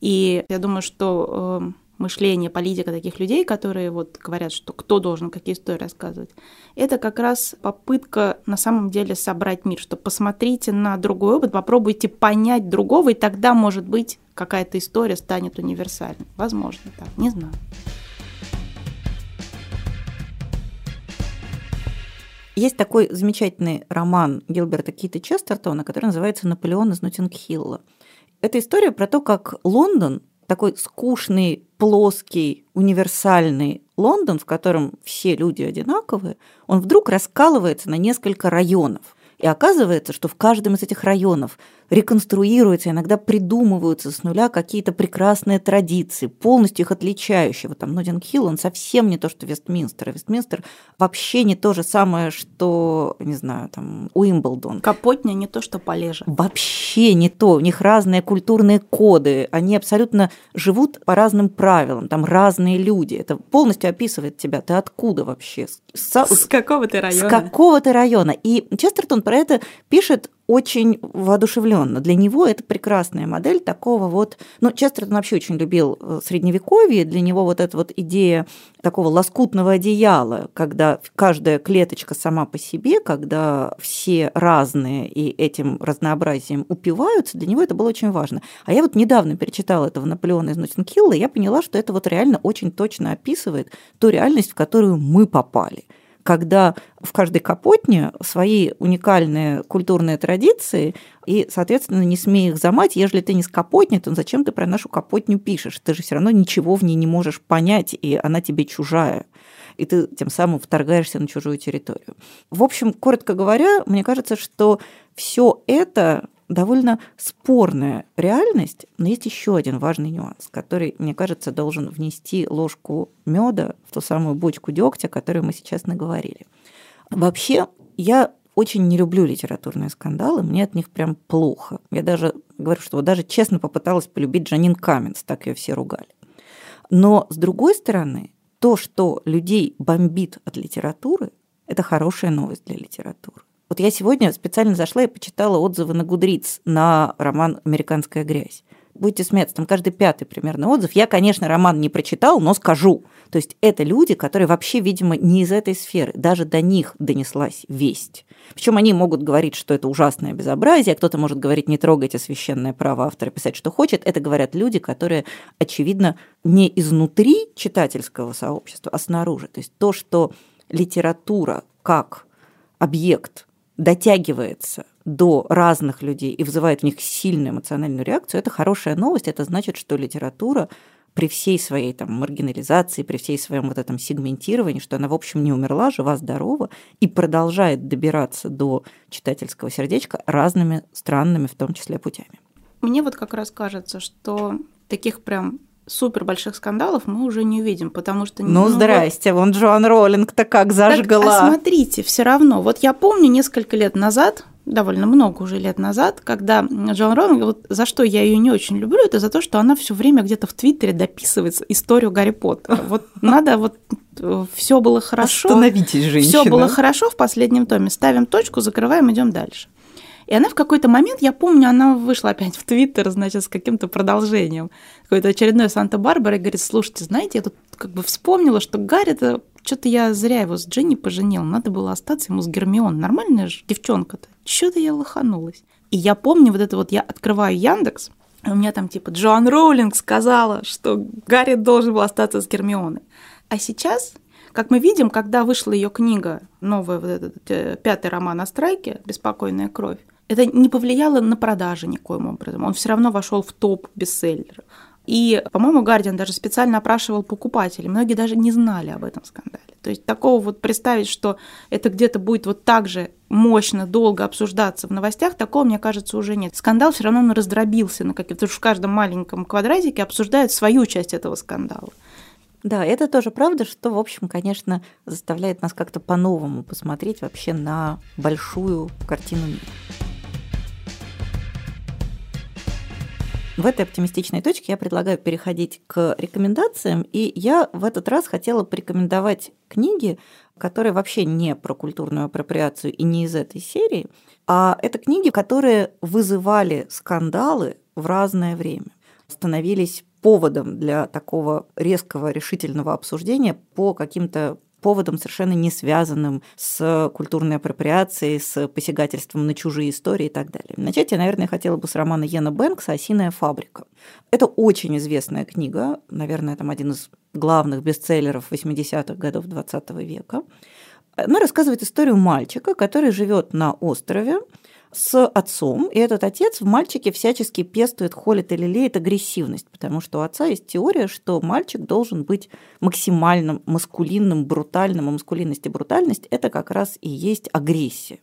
И я думаю, что э, мышление, политика таких людей, которые вот говорят, что кто должен какие истории рассказывать, это как раз попытка на самом деле собрать мир, что посмотрите на другой опыт, попробуйте понять другого, и тогда, может быть, какая-то история станет универсальной. Возможно, так, не знаю. Есть такой замечательный роман Гилберта Кита Честертона, который называется «Наполеон из Нотинг-Хилла». Это история про то, как Лондон такой скучный, плоский, универсальный Лондон, в котором все люди одинаковые, он вдруг раскалывается на несколько районов. И оказывается, что в каждом из этих районов реконструируются, иногда придумываются с нуля какие-то прекрасные традиции, полностью их отличающие. Вот там Нотинг-Хилл, он совсем не то, что Вестминстер. Вестминстер вообще не то же самое, что, не знаю, там, Уимблдон. Капотня не то, что Полежа. Вообще не то. У них разные культурные коды. Они абсолютно живут по разным правилам. Там разные люди. Это полностью описывает тебя. Ты откуда вообще? С, с какого ты района? С какого ты района? И Честертон про это пишет очень воодушевленно. Для него это прекрасная модель такого вот... Ну, Честертон вообще очень любил э, средневековье. Для него вот эта вот идея такого лоскутного одеяла, когда каждая клеточка сама по себе, когда все разные и этим разнообразием упиваются, для него это было очень важно. А я вот недавно перечитала этого Наполеона из Нотинг-Хилла, и я поняла, что это вот реально очень точно описывает ту реальность, в которую мы попали – когда в каждой капотне свои уникальные культурные традиции, и, соответственно, не смей их замать, ежели ты не с капотни, то зачем ты про нашу капотню пишешь? Ты же все равно ничего в ней не можешь понять, и она тебе чужая и ты тем самым вторгаешься на чужую территорию. В общем, коротко говоря, мне кажется, что все это довольно спорная реальность, но есть еще один важный нюанс, который, мне кажется, должен внести ложку меда в ту самую бочку дегтя, которую мы сейчас наговорили. Вообще, я очень не люблю литературные скандалы, мне от них прям плохо. Я даже говорю, что вот даже честно попыталась полюбить Джанин Каменс, так ее все ругали. Но, с другой стороны, то, что людей бомбит от литературы, это хорошая новость для литературы. Вот я сегодня специально зашла и почитала отзывы на Гудриц на роман «Американская грязь». будете смеяться, там каждый пятый примерно отзыв. Я, конечно, роман не прочитал, но скажу. То есть это люди, которые вообще, видимо, не из этой сферы. Даже до них донеслась весть. Причем они могут говорить, что это ужасное безобразие, кто-то может говорить, не трогайте священное право автора писать, что хочет. Это говорят люди, которые, очевидно, не изнутри читательского сообщества, а снаружи. То есть то, что литература как объект дотягивается до разных людей и вызывает в них сильную эмоциональную реакцию, это хорошая новость. Это значит, что литература при всей своей там маргинализации, при всей своем вот этом сегментировании, что она, в общем, не умерла, жива-здорова и продолжает добираться до читательского сердечка разными странными, в том числе, путями. Мне вот как раз кажется, что таких прям супер больших скандалов мы уже не увидим, потому что... Ну, ну здрасте, вот... вон Джоан Роллинг-то как зажгла. Так, а смотрите, все равно. Вот я помню несколько лет назад, довольно много уже лет назад, когда Джон Роллинг, вот за что я ее не очень люблю, это за то, что она все время где-то в Твиттере дописывает историю Гарри Поттера. Вот надо вот все было хорошо. Остановитесь, женщина. Все было хорошо в последнем томе. Ставим точку, закрываем, идем дальше. И она в какой-то момент, я помню, она вышла опять в Твиттер, значит, с каким-то продолжением. Какой-то очередной Санта-Барбара и говорит, слушайте, знаете, я тут как бы вспомнила, что Гарри это что-то я зря его с Дженни поженил. Надо было остаться ему с Гермион. Нормальная же девчонка-то. Что-то я лоханулась. И я помню вот это вот, я открываю Яндекс, у меня там типа Джоан Роулинг сказала, что Гарри должен был остаться с Гермионой. А сейчас, как мы видим, когда вышла ее книга, новая вот этот э, пятый роман о страйке «Беспокойная кровь», это не повлияло на продажи никоим образом. Он все равно вошел в топ бестселлеров. И, по-моему, Гардиан даже специально опрашивал покупателей. Многие даже не знали об этом скандале. То есть такого вот представить, что это где-то будет вот так же мощно, долго обсуждаться в новостях, такого, мне кажется, уже нет. Скандал все равно он раздробился на какие-то, потому что в каждом маленьком квадратике обсуждают свою часть этого скандала. Да, это тоже правда, что, в общем, конечно, заставляет нас как-то по-новому посмотреть вообще на большую картину мира. В этой оптимистичной точке я предлагаю переходить к рекомендациям, и я в этот раз хотела порекомендовать книги, которые вообще не про культурную апроприацию и не из этой серии, а это книги, которые вызывали скандалы в разное время, становились поводом для такого резкого решительного обсуждения по каким-то поводом, совершенно не связанным с культурной апроприацией, с посягательством на чужие истории и так далее. Начать я, наверное, хотела бы с романа Йена Бэнкса «Осиная фабрика». Это очень известная книга, наверное, там один из главных бестселлеров 80-х годов 20 века. Она рассказывает историю мальчика, который живет на острове, с отцом, и этот отец в мальчике всячески пестует, холит и лелеет агрессивность, потому что у отца есть теория, что мальчик должен быть максимально маскулинным, брутальным, а маскулинность и брутальность – это как раз и есть агрессия.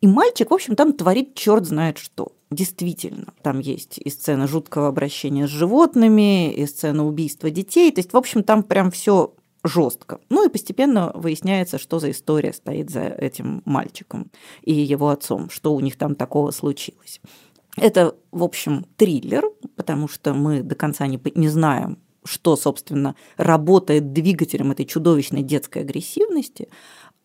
И мальчик, в общем, там творит черт знает что. Действительно, там есть и сцена жуткого обращения с животными, и сцена убийства детей. То есть, в общем, там прям все жестко. Ну и постепенно выясняется, что за история стоит за этим мальчиком и его отцом, что у них там такого случилось. Это, в общем, триллер, потому что мы до конца не, не знаем, что, собственно, работает двигателем этой чудовищной детской агрессивности.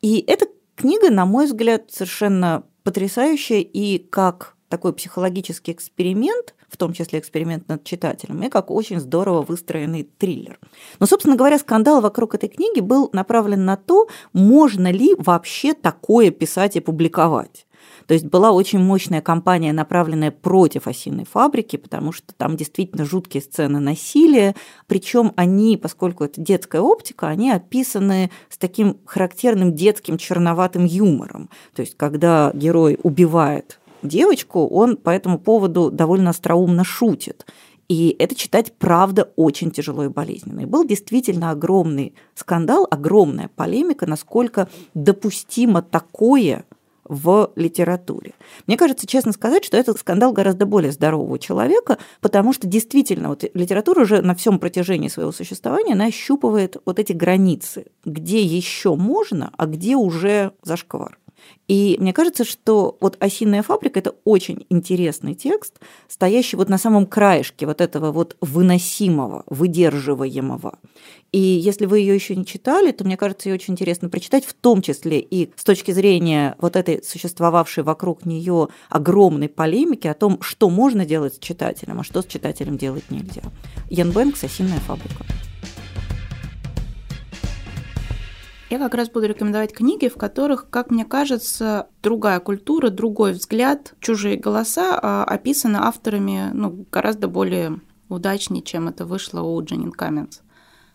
И эта книга, на мой взгляд, совершенно потрясающая и как такой психологический эксперимент, в том числе эксперимент над читателем, и как очень здорово выстроенный триллер. Но, собственно говоря, скандал вокруг этой книги был направлен на то, можно ли вообще такое писать и публиковать. То есть была очень мощная кампания, направленная против осиной фабрики, потому что там действительно жуткие сцены насилия. Причем они, поскольку это детская оптика, они описаны с таким характерным детским черноватым юмором. То есть когда герой убивает девочку, он по этому поводу довольно остроумно шутит. И это читать, правда, очень тяжело и болезненно. И был действительно огромный скандал, огромная полемика, насколько допустимо такое в литературе. Мне кажется, честно сказать, что этот скандал гораздо более здорового человека, потому что действительно вот литература уже на всем протяжении своего существования она ощупывает вот эти границы, где еще можно, а где уже зашквар. И мне кажется, что вот «Осиная фабрика» – это очень интересный текст, стоящий вот на самом краешке вот этого вот выносимого, выдерживаемого. И если вы ее еще не читали, то мне кажется, ее очень интересно прочитать, в том числе и с точки зрения вот этой существовавшей вокруг нее огромной полемики о том, что можно делать с читателем, а что с читателем делать нельзя. Ян Бэнкс «Осиная фабрика». Я как раз буду рекомендовать книги, в которых, как мне кажется, другая культура, другой взгляд, чужие голоса а, описаны авторами ну, гораздо более удачнее, чем это вышло у Дженнин Каменс.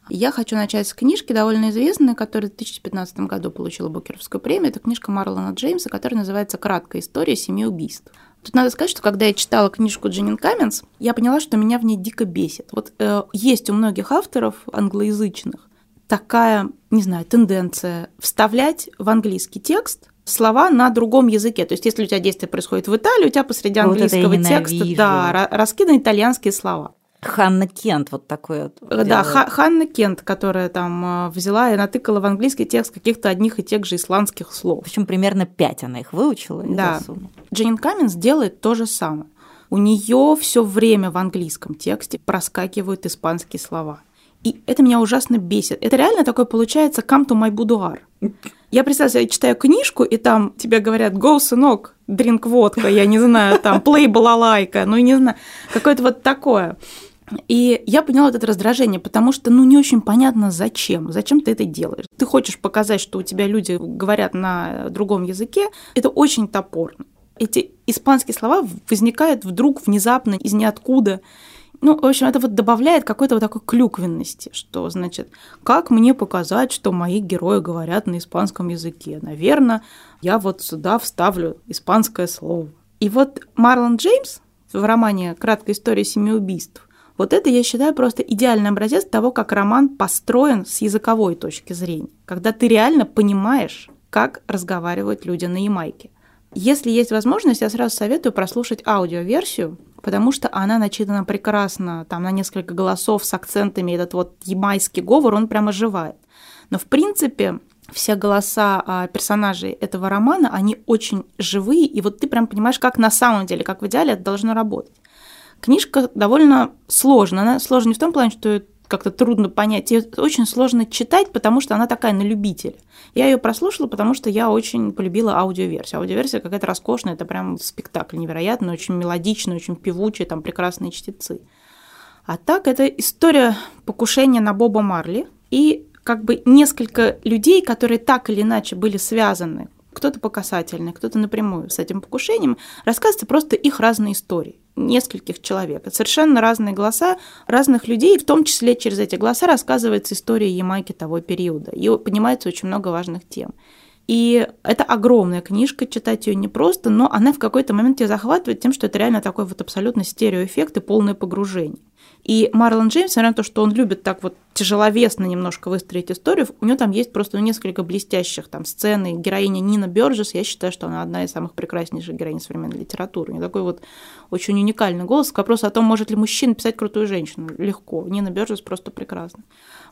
Я хочу начать с книжки, довольно известной, которая в 2015 году получила Букеровскую премию. Это книжка Марлона Джеймса, которая называется «Краткая история семи убийств». Тут надо сказать, что когда я читала книжку Дженнин Каменс, я поняла, что меня в ней дико бесит. Вот э, есть у многих авторов англоязычных такая, не знаю, тенденция вставлять в английский текст слова на другом языке. То есть, если у тебя действие происходит в Италии, у тебя посреди английского вот текста да, раскиданы итальянские слова. Ханна Кент вот такой вот. Да, делает. Ханна Кент, которая там э, взяла и натыкала в английский текст каких-то одних и тех же исландских слов. Причем примерно пять она их выучила. Да. Дженнин Каменс делает то же самое. У нее все время в английском тексте проскакивают испанские слова. И это меня ужасно бесит. Это реально такое получается «come to my boudoir». Я представляю, я читаю книжку, и там тебе говорят «go, сынок, drink водка», я не знаю, там «play балалайка», ну, не знаю, какое-то вот такое. И я поняла это раздражение, потому что, ну, не очень понятно, зачем. Зачем ты это делаешь? Ты хочешь показать, что у тебя люди говорят на другом языке. Это очень топорно. Эти испанские слова возникают вдруг внезапно из ниоткуда. Ну, в общем, это вот добавляет какой-то вот такой клюквенности, что, значит, как мне показать, что мои герои говорят на испанском языке? Наверное, я вот сюда вставлю испанское слово. И вот Марлон Джеймс в романе «Краткая история семи убийств» вот это, я считаю, просто идеальный образец того, как роман построен с языковой точки зрения, когда ты реально понимаешь, как разговаривают люди на Ямайке. Если есть возможность, я сразу советую прослушать аудиоверсию, потому что она начитана прекрасно, там на несколько голосов с акцентами, этот вот ямайский говор, он прямо оживает. Но в принципе все голоса а, персонажей этого романа, они очень живые, и вот ты прям понимаешь, как на самом деле, как в идеале это должно работать. Книжка довольно сложная. Она сложна не в том плане, что как-то трудно понять. Ее очень сложно читать, потому что она такая на любителя. Я ее прослушала, потому что я очень полюбила аудиоверсию. Аудиоверсия какая-то роскошная, это прям спектакль невероятный, очень мелодичный, очень певучий, там прекрасные чтецы. А так это история покушения на Боба Марли и как бы несколько людей, которые так или иначе были связаны, кто-то по касательной, кто-то напрямую с этим покушением, рассказывается просто их разные истории нескольких человек. Это совершенно разные голоса разных людей, в том числе через эти голоса рассказывается история Ямайки того периода. И поднимается очень много важных тем. И это огромная книжка, читать ее непросто, но она в какой-то момент тебя захватывает тем, что это реально такой вот абсолютно стереоэффект и полное погружение. И Марлон Джеймс, несмотря на то, что он любит так вот тяжеловесно немножко выстроить историю, у него там есть просто несколько блестящих там сцен. И героиня Нина Бёрджес, я считаю, что она одна из самых прекраснейших героинь современной литературы. У нее такой вот очень уникальный голос. К вопросу о том, может ли мужчина писать крутую женщину. Легко. Нина Бёрджес просто прекрасна.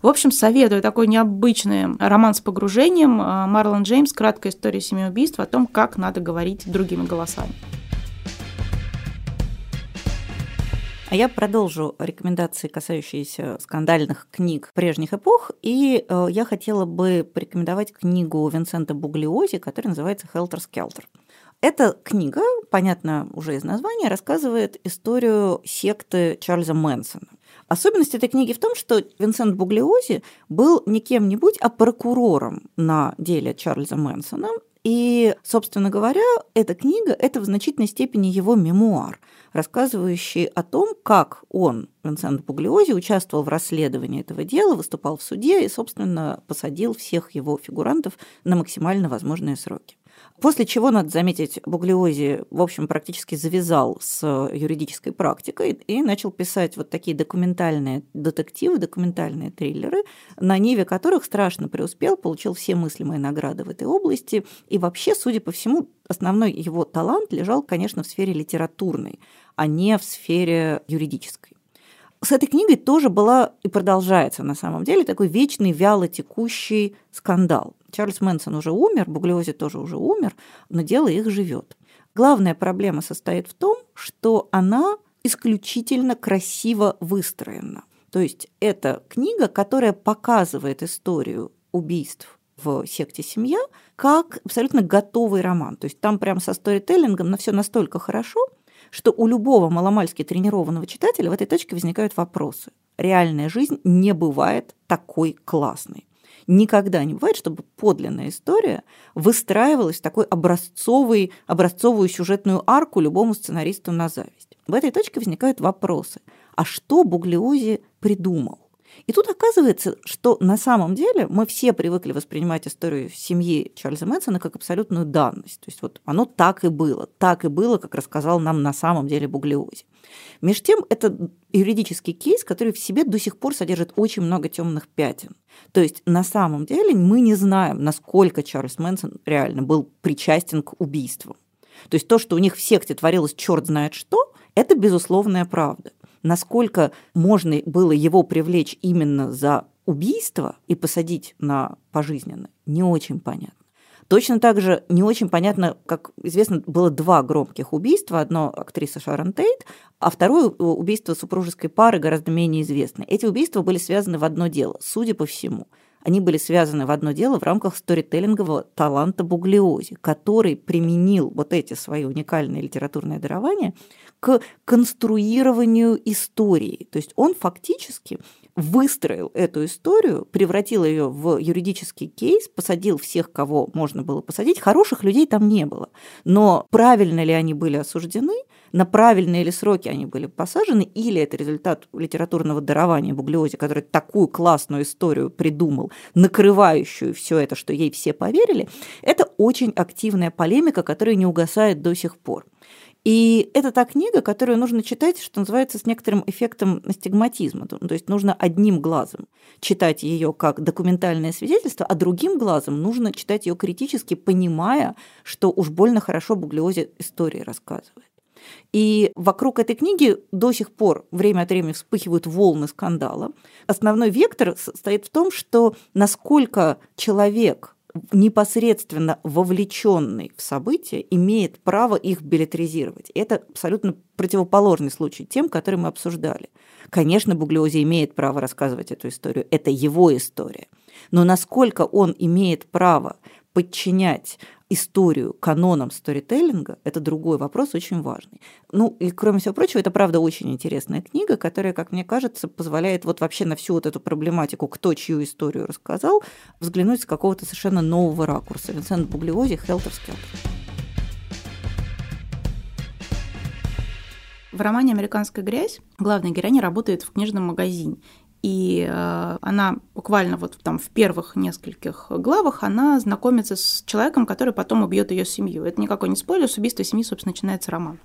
В общем, советую такой необычный роман с погружением. Марлон Джеймс «Краткая история семи убийств» о том, как надо говорить другими голосами. А я продолжу рекомендации, касающиеся скандальных книг прежних эпох, и э, я хотела бы порекомендовать книгу Винсента Буглиози, которая называется «Хелтер Скелтер». Эта книга, понятно уже из названия, рассказывает историю секты Чарльза Мэнсона. Особенность этой книги в том, что Винсент Буглиози был не кем-нибудь, а прокурором на деле Чарльза Мэнсона. И, собственно говоря, эта книга – это в значительной степени его мемуар – рассказывающий о том, как он, Винсент Пуглиози, участвовал в расследовании этого дела, выступал в суде и, собственно, посадил всех его фигурантов на максимально возможные сроки. После чего, надо заметить, Буглиози, в общем, практически завязал с юридической практикой и начал писать вот такие документальные детективы, документальные триллеры, на ниве которых страшно преуспел, получил все мыслимые награды в этой области. И вообще, судя по всему, основной его талант лежал, конечно, в сфере литературной, а не в сфере юридической. С этой книгой тоже была и продолжается на самом деле такой вечный вяло текущий скандал. Чарльз Мэнсон уже умер, Буглиози тоже уже умер, но дело их живет. Главная проблема состоит в том, что она исключительно красиво выстроена. То есть это книга, которая показывает историю убийств в секте «Семья» как абсолютно готовый роман. То есть там прям со сторителлингом на все настолько хорошо, что у любого маломальски тренированного читателя в этой точке возникают вопросы. Реальная жизнь не бывает такой классной. Никогда не бывает, чтобы подлинная история выстраивалась в такой образцовый, образцовую сюжетную арку любому сценаристу на зависть. В этой точке возникают вопросы. А что Буглиози придумал? И тут оказывается, что на самом деле мы все привыкли воспринимать историю семьи Чарльза Мэнсона как абсолютную данность. То есть вот оно так и было, так и было, как рассказал нам на самом деле Буглиози. Меж тем, это юридический кейс, который в себе до сих пор содержит очень много темных пятен. То есть на самом деле мы не знаем, насколько Чарльз Мэнсон реально был причастен к убийствам. То есть то, что у них в секте творилось черт знает что, это безусловная правда насколько можно было его привлечь именно за убийство и посадить на пожизненно, не очень понятно. Точно так же не очень понятно, как известно, было два громких убийства. Одно актриса Шарон Тейт, а второе убийство супружеской пары гораздо менее известное. Эти убийства были связаны в одно дело, судя по всему. Они были связаны в одно дело в рамках сторителлингового таланта Буглиози, который применил вот эти свои уникальные литературные дарования к конструированию истории. То есть он фактически выстроил эту историю, превратил ее в юридический кейс, посадил всех, кого можно было посадить. Хороших людей там не было. Но правильно ли они были осуждены, на правильные ли сроки они были посажены, или это результат литературного дарования Буглиози, который такую классную историю придумал, накрывающую все это, что ей все поверили, это очень активная полемика, которая не угасает до сих пор. И это та книга, которую нужно читать, что называется, с некоторым эффектом стигматизма. То есть нужно одним глазом читать ее как документальное свидетельство, а другим глазом нужно читать ее критически, понимая, что уж больно хорошо Буглиози истории рассказывает. И вокруг этой книги до сих пор время от времени вспыхивают волны скандала. Основной вектор состоит в том, что насколько человек непосредственно вовлеченный в события имеет право их билетризировать. Это абсолютно противоположный случай тем, которые мы обсуждали. Конечно, Буглиози имеет право рассказывать эту историю, это его история. Но насколько он имеет право подчинять историю канонам сторителлинга, это другой вопрос, очень важный. Ну, и кроме всего прочего, это, правда, очень интересная книга, которая, как мне кажется, позволяет вот вообще на всю вот эту проблематику, кто чью историю рассказал, взглянуть с какого-то совершенно нового ракурса. Винсент Буглиози, Хелтер. В романе «Американская грязь» главная героиня работает в книжном магазине и э, она буквально вот там в первых нескольких главах она знакомится с человеком, который потом убьет ее семью. Это никакой не спойлер, с убийства семьи, собственно, начинается роман.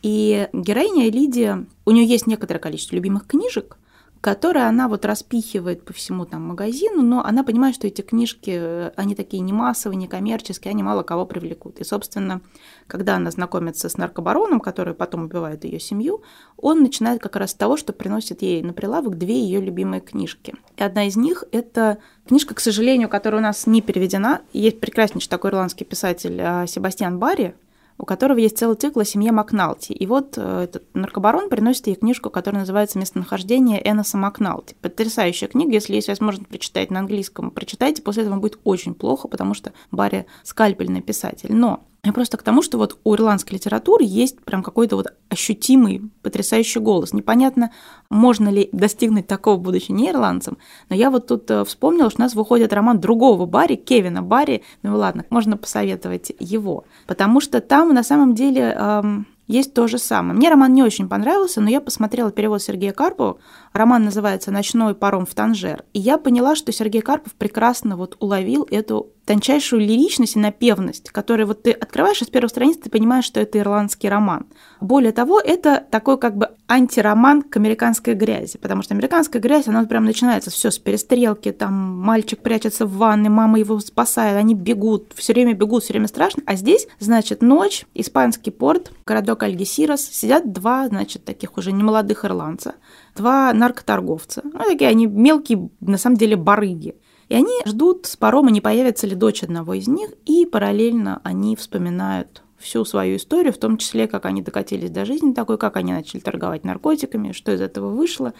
И героиня Лидия, у нее есть некоторое количество любимых книжек, которые она вот распихивает по всему там магазину, но она понимает, что эти книжки, э, они такие не массовые, не коммерческие, они мало кого привлекут. И, собственно, когда она знакомится с наркобароном, который потом убивает ее семью, он начинает как раз с того, что приносит ей на прилавок две ее любимые книжки. И одна из них – это книжка, к сожалению, которая у нас не переведена. Есть прекраснейший такой ирландский писатель а, Себастьян Барри, у которого есть целый цикл о семье Макналти. И вот э, этот наркобарон приносит ей книжку, которая называется «Местонахождение Эноса Макналти». Потрясающая книга, если есть возможность прочитать на английском, прочитайте, после этого будет очень плохо, потому что Барри скальпельный писатель. Но я просто к тому, что вот у ирландской литературы есть прям какой-то вот ощутимый, потрясающий голос. Непонятно, можно ли достигнуть такого, будучи не ирландцем, но я вот тут э, вспомнила, что у нас выходит роман другого Барри, Кевина Барри, ну ладно, можно посоветовать его, потому что там на самом деле эм, есть то же самое. Мне роман не очень понравился, но я посмотрела перевод Сергея Карпова. Роман называется «Ночной паром в Танжер». И я поняла, что Сергей Карпов прекрасно вот уловил эту тончайшую лиричность и напевность, которые вот ты открываешь из первой страницы, ты понимаешь, что это ирландский роман. Более того, это такой как бы антироман к американской грязи, потому что американская грязь, она прям начинается все с перестрелки, там мальчик прячется в ванной, мама его спасает, они бегут, все время бегут, все время страшно, а здесь, значит, ночь, испанский порт, городок Альгесирос, сидят два, значит, таких уже немолодых ирландца, два наркоторговца, ну, такие они мелкие, на самом деле, барыги, и они ждут с парома, не появится ли дочь одного из них, и параллельно они вспоминают всю свою историю, в том числе, как они докатились до жизни такой, как они начали торговать наркотиками, что из этого вышло.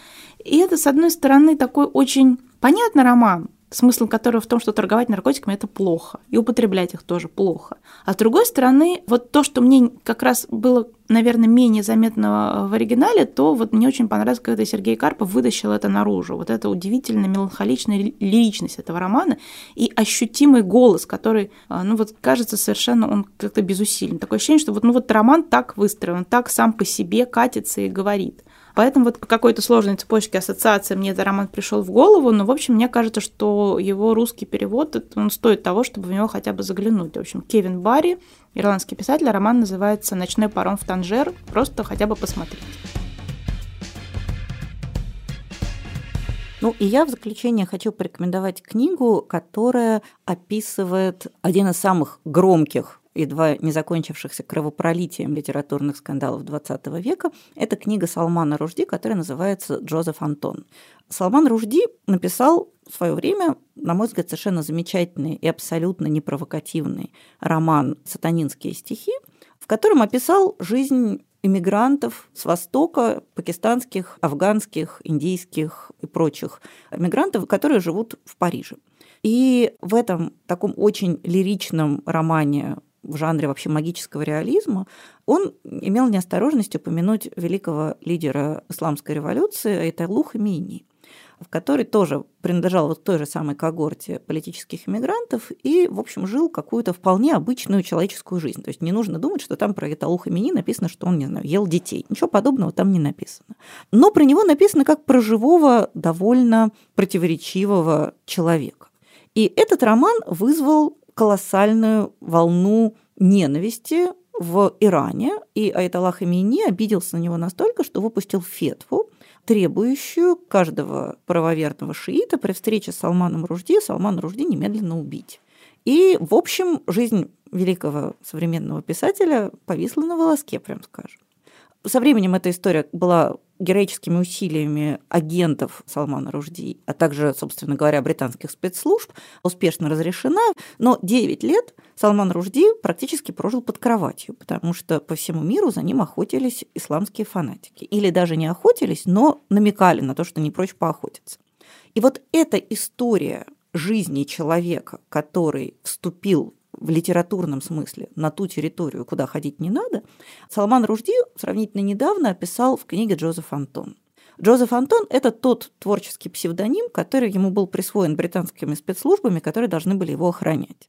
И это, с одной стороны, такой очень понятный роман, смысл которого в том, что торговать наркотиками – это плохо, и употреблять их тоже плохо. А с другой стороны, вот то, что мне как раз было, наверное, менее заметно в оригинале, то вот мне очень понравилось, когда Сергей Карпов вытащил это наружу. Вот эта удивительная меланхоличная лиричность этого романа и ощутимый голос, который, а, ну вот кажется, совершенно он как-то безусилен. Такое ощущение, что вот, ну вот роман так выстроен, так сам по себе катится и говорит. Поэтому вот по какой-то сложной цепочке ассоциации мне этот роман пришел в голову, но, в общем, мне кажется, что его русский перевод, он стоит того, чтобы в него хотя бы заглянуть. В общем, Кевин Барри, ирландский писатель, роман называется «Ночной паром в Танжер», просто хотя бы посмотреть. Ну и я в заключение хочу порекомендовать книгу, которая описывает один из самых громких едва не закончившихся кровопролитием литературных скандалов XX века, это книга Салмана Ружди, которая называется «Джозеф Антон». Салман Ружди написал в свое время, на мой взгляд, совершенно замечательный и абсолютно непровокативный роман «Сатанинские стихи», в котором описал жизнь иммигрантов с Востока, пакистанских, афганских, индийских и прочих иммигрантов, которые живут в Париже. И в этом таком очень лиричном романе в жанре вообще магического реализма, он имел неосторожность упомянуть великого лидера исламской революции Айталу Хамини, в который тоже принадлежал вот той же самой когорте политических иммигрантов и, в общем, жил какую-то вполне обычную человеческую жизнь. То есть не нужно думать, что там про Айталу Хамини написано, что он, не знаю, ел детей. Ничего подобного там не написано. Но про него написано как про живого, довольно противоречивого человека. И этот роман вызвал колоссальную волну ненависти в Иране, и Айталах Хамини обиделся на него настолько, что выпустил фетву, требующую каждого правоверного шиита при встрече с Салманом Ружди Салман Ружди немедленно убить. И, в общем, жизнь великого современного писателя повисла на волоске, прям скажем. Со временем эта история была героическими усилиями агентов Салмана Ружди, а также, собственно говоря, британских спецслужб, успешно разрешена. Но 9 лет Салман Ружди практически прожил под кроватью, потому что по всему миру за ним охотились исламские фанатики. Или даже не охотились, но намекали на то, что не прочь поохотиться. И вот эта история жизни человека, который вступил в литературном смысле на ту территорию, куда ходить не надо, Салман Ружди сравнительно недавно описал в книге Джозеф Антон. Джозеф Антон – это тот творческий псевдоним, который ему был присвоен британскими спецслужбами, которые должны были его охранять.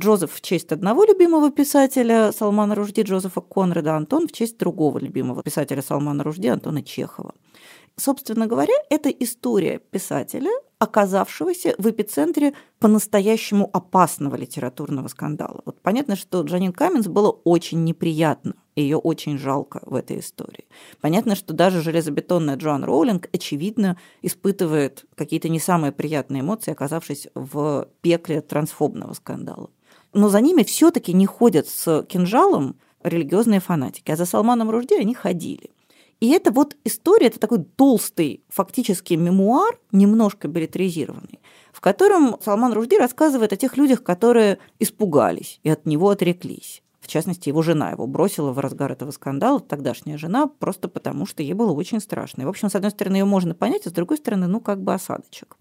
Джозеф в честь одного любимого писателя Салмана Ружди, Джозефа Конрада, Антон в честь другого любимого писателя Салмана Ружди, Антона Чехова. Собственно говоря, это история писателя, оказавшегося в эпицентре по-настоящему опасного литературного скандала. Вот понятно, что Джанин Каменс было очень неприятно, ее очень жалко в этой истории. Понятно, что даже железобетонная Джоан Роулинг, очевидно, испытывает какие-то не самые приятные эмоции, оказавшись в пекле трансфобного скандала. Но за ними все-таки не ходят с кинжалом религиозные фанатики, а за Салманом Ружди они ходили – и это вот история, это такой толстый фактически мемуар, немножко билетризированный, в котором Салман Ружди рассказывает о тех людях, которые испугались и от него отреклись. В частности, его жена его бросила в разгар этого скандала, тогдашняя жена, просто потому что ей было очень страшно. И, в общем, с одной стороны, ее можно понять, а с другой стороны, ну, как бы осадочек.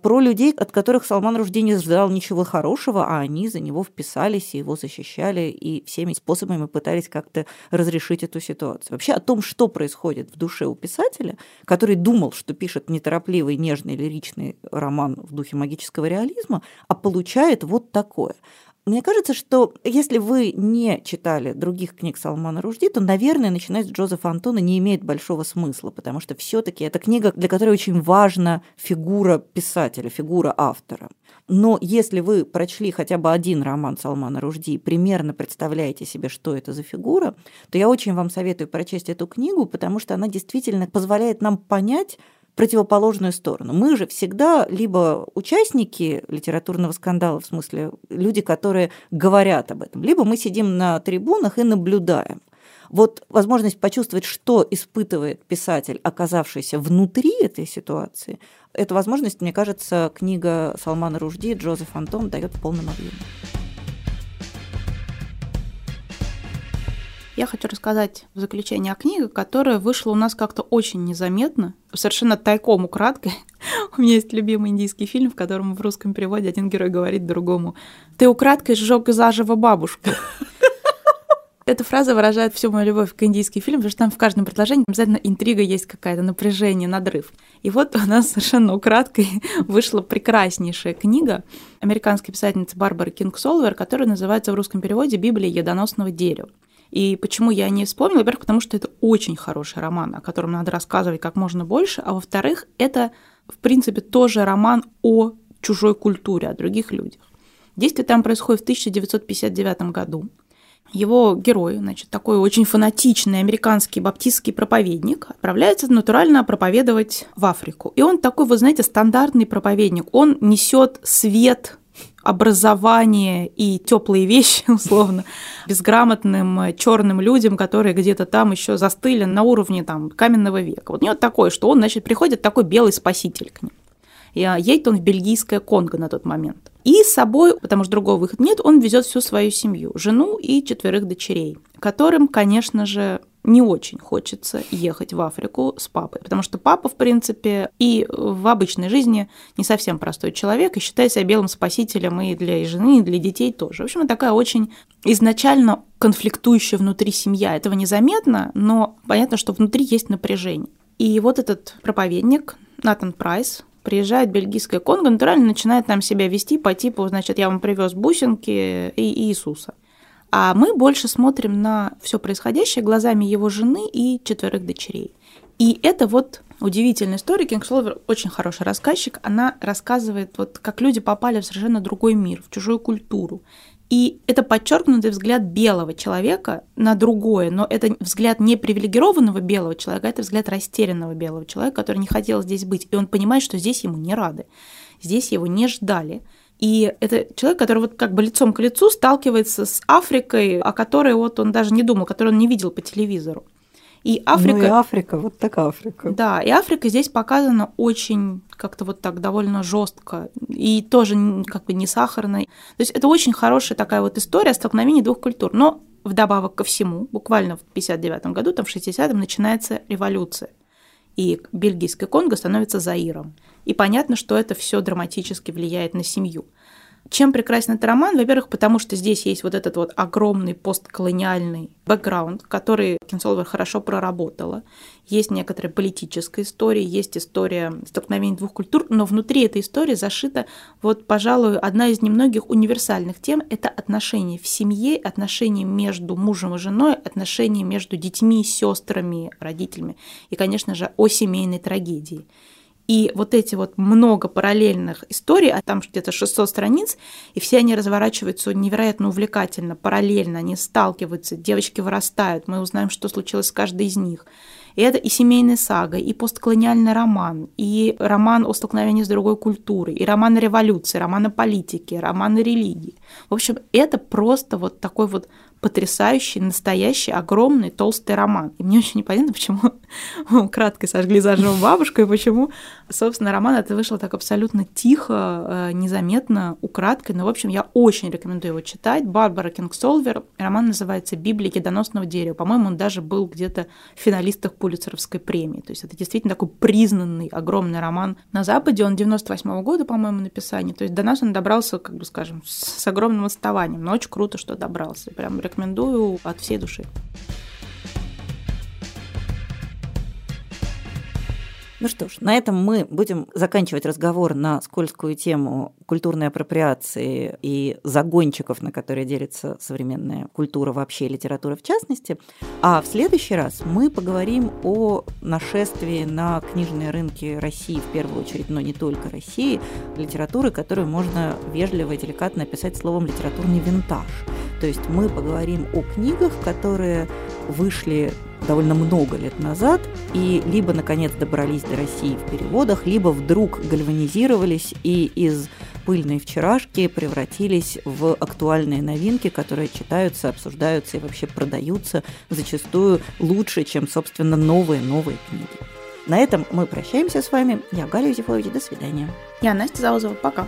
Про людей, от которых Салман Ружди не ждал ничего хорошего, а они за него вписались и его защищали, и всеми способами пытались как-то разрешить эту ситуацию. Вообще о том, что происходит в душе у писателя, который думал, что пишет неторопливый, нежный, лиричный роман в духе магического реализма, а получает вот такое – Мне кажется, что если вы не читали других книг Салмана Ружди, то, наверное, начинать с Джозефа Антона не имеет большого смысла, потому что все таки это книга, для которой очень важна фигура писателя, фигура автора. Но если вы прочли хотя бы один роман Салмана Ружди и примерно представляете себе, что это за фигура, то я очень вам советую прочесть эту книгу, потому что она действительно позволяет нам понять, противоположную сторону. Мы же всегда либо участники литературного скандала, в смысле люди, которые говорят об этом, либо мы сидим на трибунах и наблюдаем. Вот возможность почувствовать, что испытывает писатель, оказавшийся внутри этой ситуации, эту возможность, мне кажется, книга Салмана Ружди «Джозеф Антон» дает в полном объеме. Я хочу рассказать в заключение о книге, которая вышла у нас как-то очень незаметно, совершенно тайком, украдкой. У меня есть любимый индийский фильм, в котором в русском переводе один герой говорит другому «Ты украдкой сжег заживо бабушку». Эта фраза выражает всю мою любовь к индийским фильмам, потому что там в каждом предложении обязательно интрига есть какая-то, напряжение, надрыв. И вот у нас совершенно украдкой вышла прекраснейшая книга американской писательницы Барбары Кингсолвер, которая называется в русском переводе «Библия ядоносного дерева». И почему я не вспомнила? Во-первых, потому что это очень хороший роман, о котором надо рассказывать как можно больше, а во-вторых, это, в принципе, тоже роман о чужой культуре, о других людях. Действие там происходит в 1959 году. Его герой, значит, такой очень фанатичный американский баптистский проповедник, отправляется натурально проповедовать в Африку. И он такой, вы знаете, стандартный проповедник. Он несет свет образование и теплые вещи, условно, безграмотным черным людям, которые где-то там еще застыли на уровне там, каменного века. Вот у него такое, что он, значит, приходит такой белый спаситель к ним. А, едет он в бельгийское Конго на тот момент. И с собой, потому что другого выхода нет, он везет всю свою семью, жену и четверых дочерей, которым, конечно же, не очень хочется ехать в Африку с папой, потому что папа, в принципе, и в обычной жизни не совсем простой человек и считает себя белым спасителем и для жены, и для детей тоже. В общем, такая очень изначально конфликтующая внутри семья. Этого незаметно, но понятно, что внутри есть напряжение. И вот этот проповедник, Натан Прайс, приезжает бельгийское Конго, натурально начинает там себя вести по типу, значит, я вам привез бусинки и Иисуса. А мы больше смотрим на все происходящее глазами его жены и четверых дочерей. И это вот удивительная история. Кинг Солвер очень хороший рассказчик. Она рассказывает, вот как люди попали в совершенно другой мир, в чужую культуру. И это подчеркнутый взгляд белого человека на другое, но это взгляд не привилегированного белого человека, а это взгляд растерянного белого человека, который не хотел здесь быть. И он понимает, что здесь ему не рады, здесь его не ждали. И это человек, который вот как бы лицом к лицу сталкивается с Африкой, о которой вот он даже не думал, которую он не видел по телевизору. И Африка... Ну и Африка, вот так Африка. Да, и Африка здесь показана очень как-то вот так довольно жестко и тоже как бы не сахарной. То есть это очень хорошая такая вот история столкновения двух культур. Но вдобавок ко всему, буквально в 59 году, там в 60-м начинается революция. И бельгийское Конго становится Заиром. И понятно, что это все драматически влияет на семью. Чем прекрасен этот роман? Во-первых, потому что здесь есть вот этот вот огромный постколониальный бэкграунд, который Кинсолвер хорошо проработала. Есть некоторая политическая история, есть история столкновения двух культур, но внутри этой истории зашита вот, пожалуй, одна из немногих универсальных тем – это отношения в семье, отношения между мужем и женой, отношения между детьми, сестрами, родителями и, конечно же, о семейной трагедии. И вот эти вот много параллельных историй, а там где-то 600 страниц, и все они разворачиваются невероятно увлекательно, параллельно, они сталкиваются, девочки вырастают, мы узнаем, что случилось с каждой из них. И это и семейная сага, и постколониальный роман, и роман о столкновении с другой культурой, и роман о революции, роман о политике, роман о религии. В общем, это просто вот такой вот потрясающий, настоящий, огромный, толстый роман. И мне очень непонятно, почему кратко сожгли заживо бабушку, и почему, собственно, роман это вышло так абсолютно тихо, э, незаметно, украдкой. Но, в общем, я очень рекомендую его читать. Барбара Кингсолвер. Роман называется «Библия едоносного дерева». По-моему, он даже был где-то в финалистах Пулицеровской премии. То есть это действительно такой признанный, огромный роман на Западе. Он 98 -го года, по-моему, написания. То есть до нас он добрался, как бы скажем, с огромным отставанием. Но очень круто, что добрался. Прям рекомендую от всей души. Ну что ж, на этом мы будем заканчивать разговор на скользкую тему культурной апроприации и загончиков, на которые делится современная культура вообще и литература в частности. А в следующий раз мы поговорим о нашествии на книжные рынки России, в первую очередь, но не только России, литературы, которую можно вежливо и деликатно описать словом «литературный винтаж». То есть мы поговорим о книгах, которые вышли довольно много лет назад и либо, наконец, добрались до России в переводах, либо вдруг гальванизировались и из пыльной вчерашки превратились в актуальные новинки, которые читаются, обсуждаются и вообще продаются зачастую лучше, чем, собственно, новые-новые книги. На этом мы прощаемся с вами. Я Галя Юзефович. До свидания. Я Настя Заузова. Пока.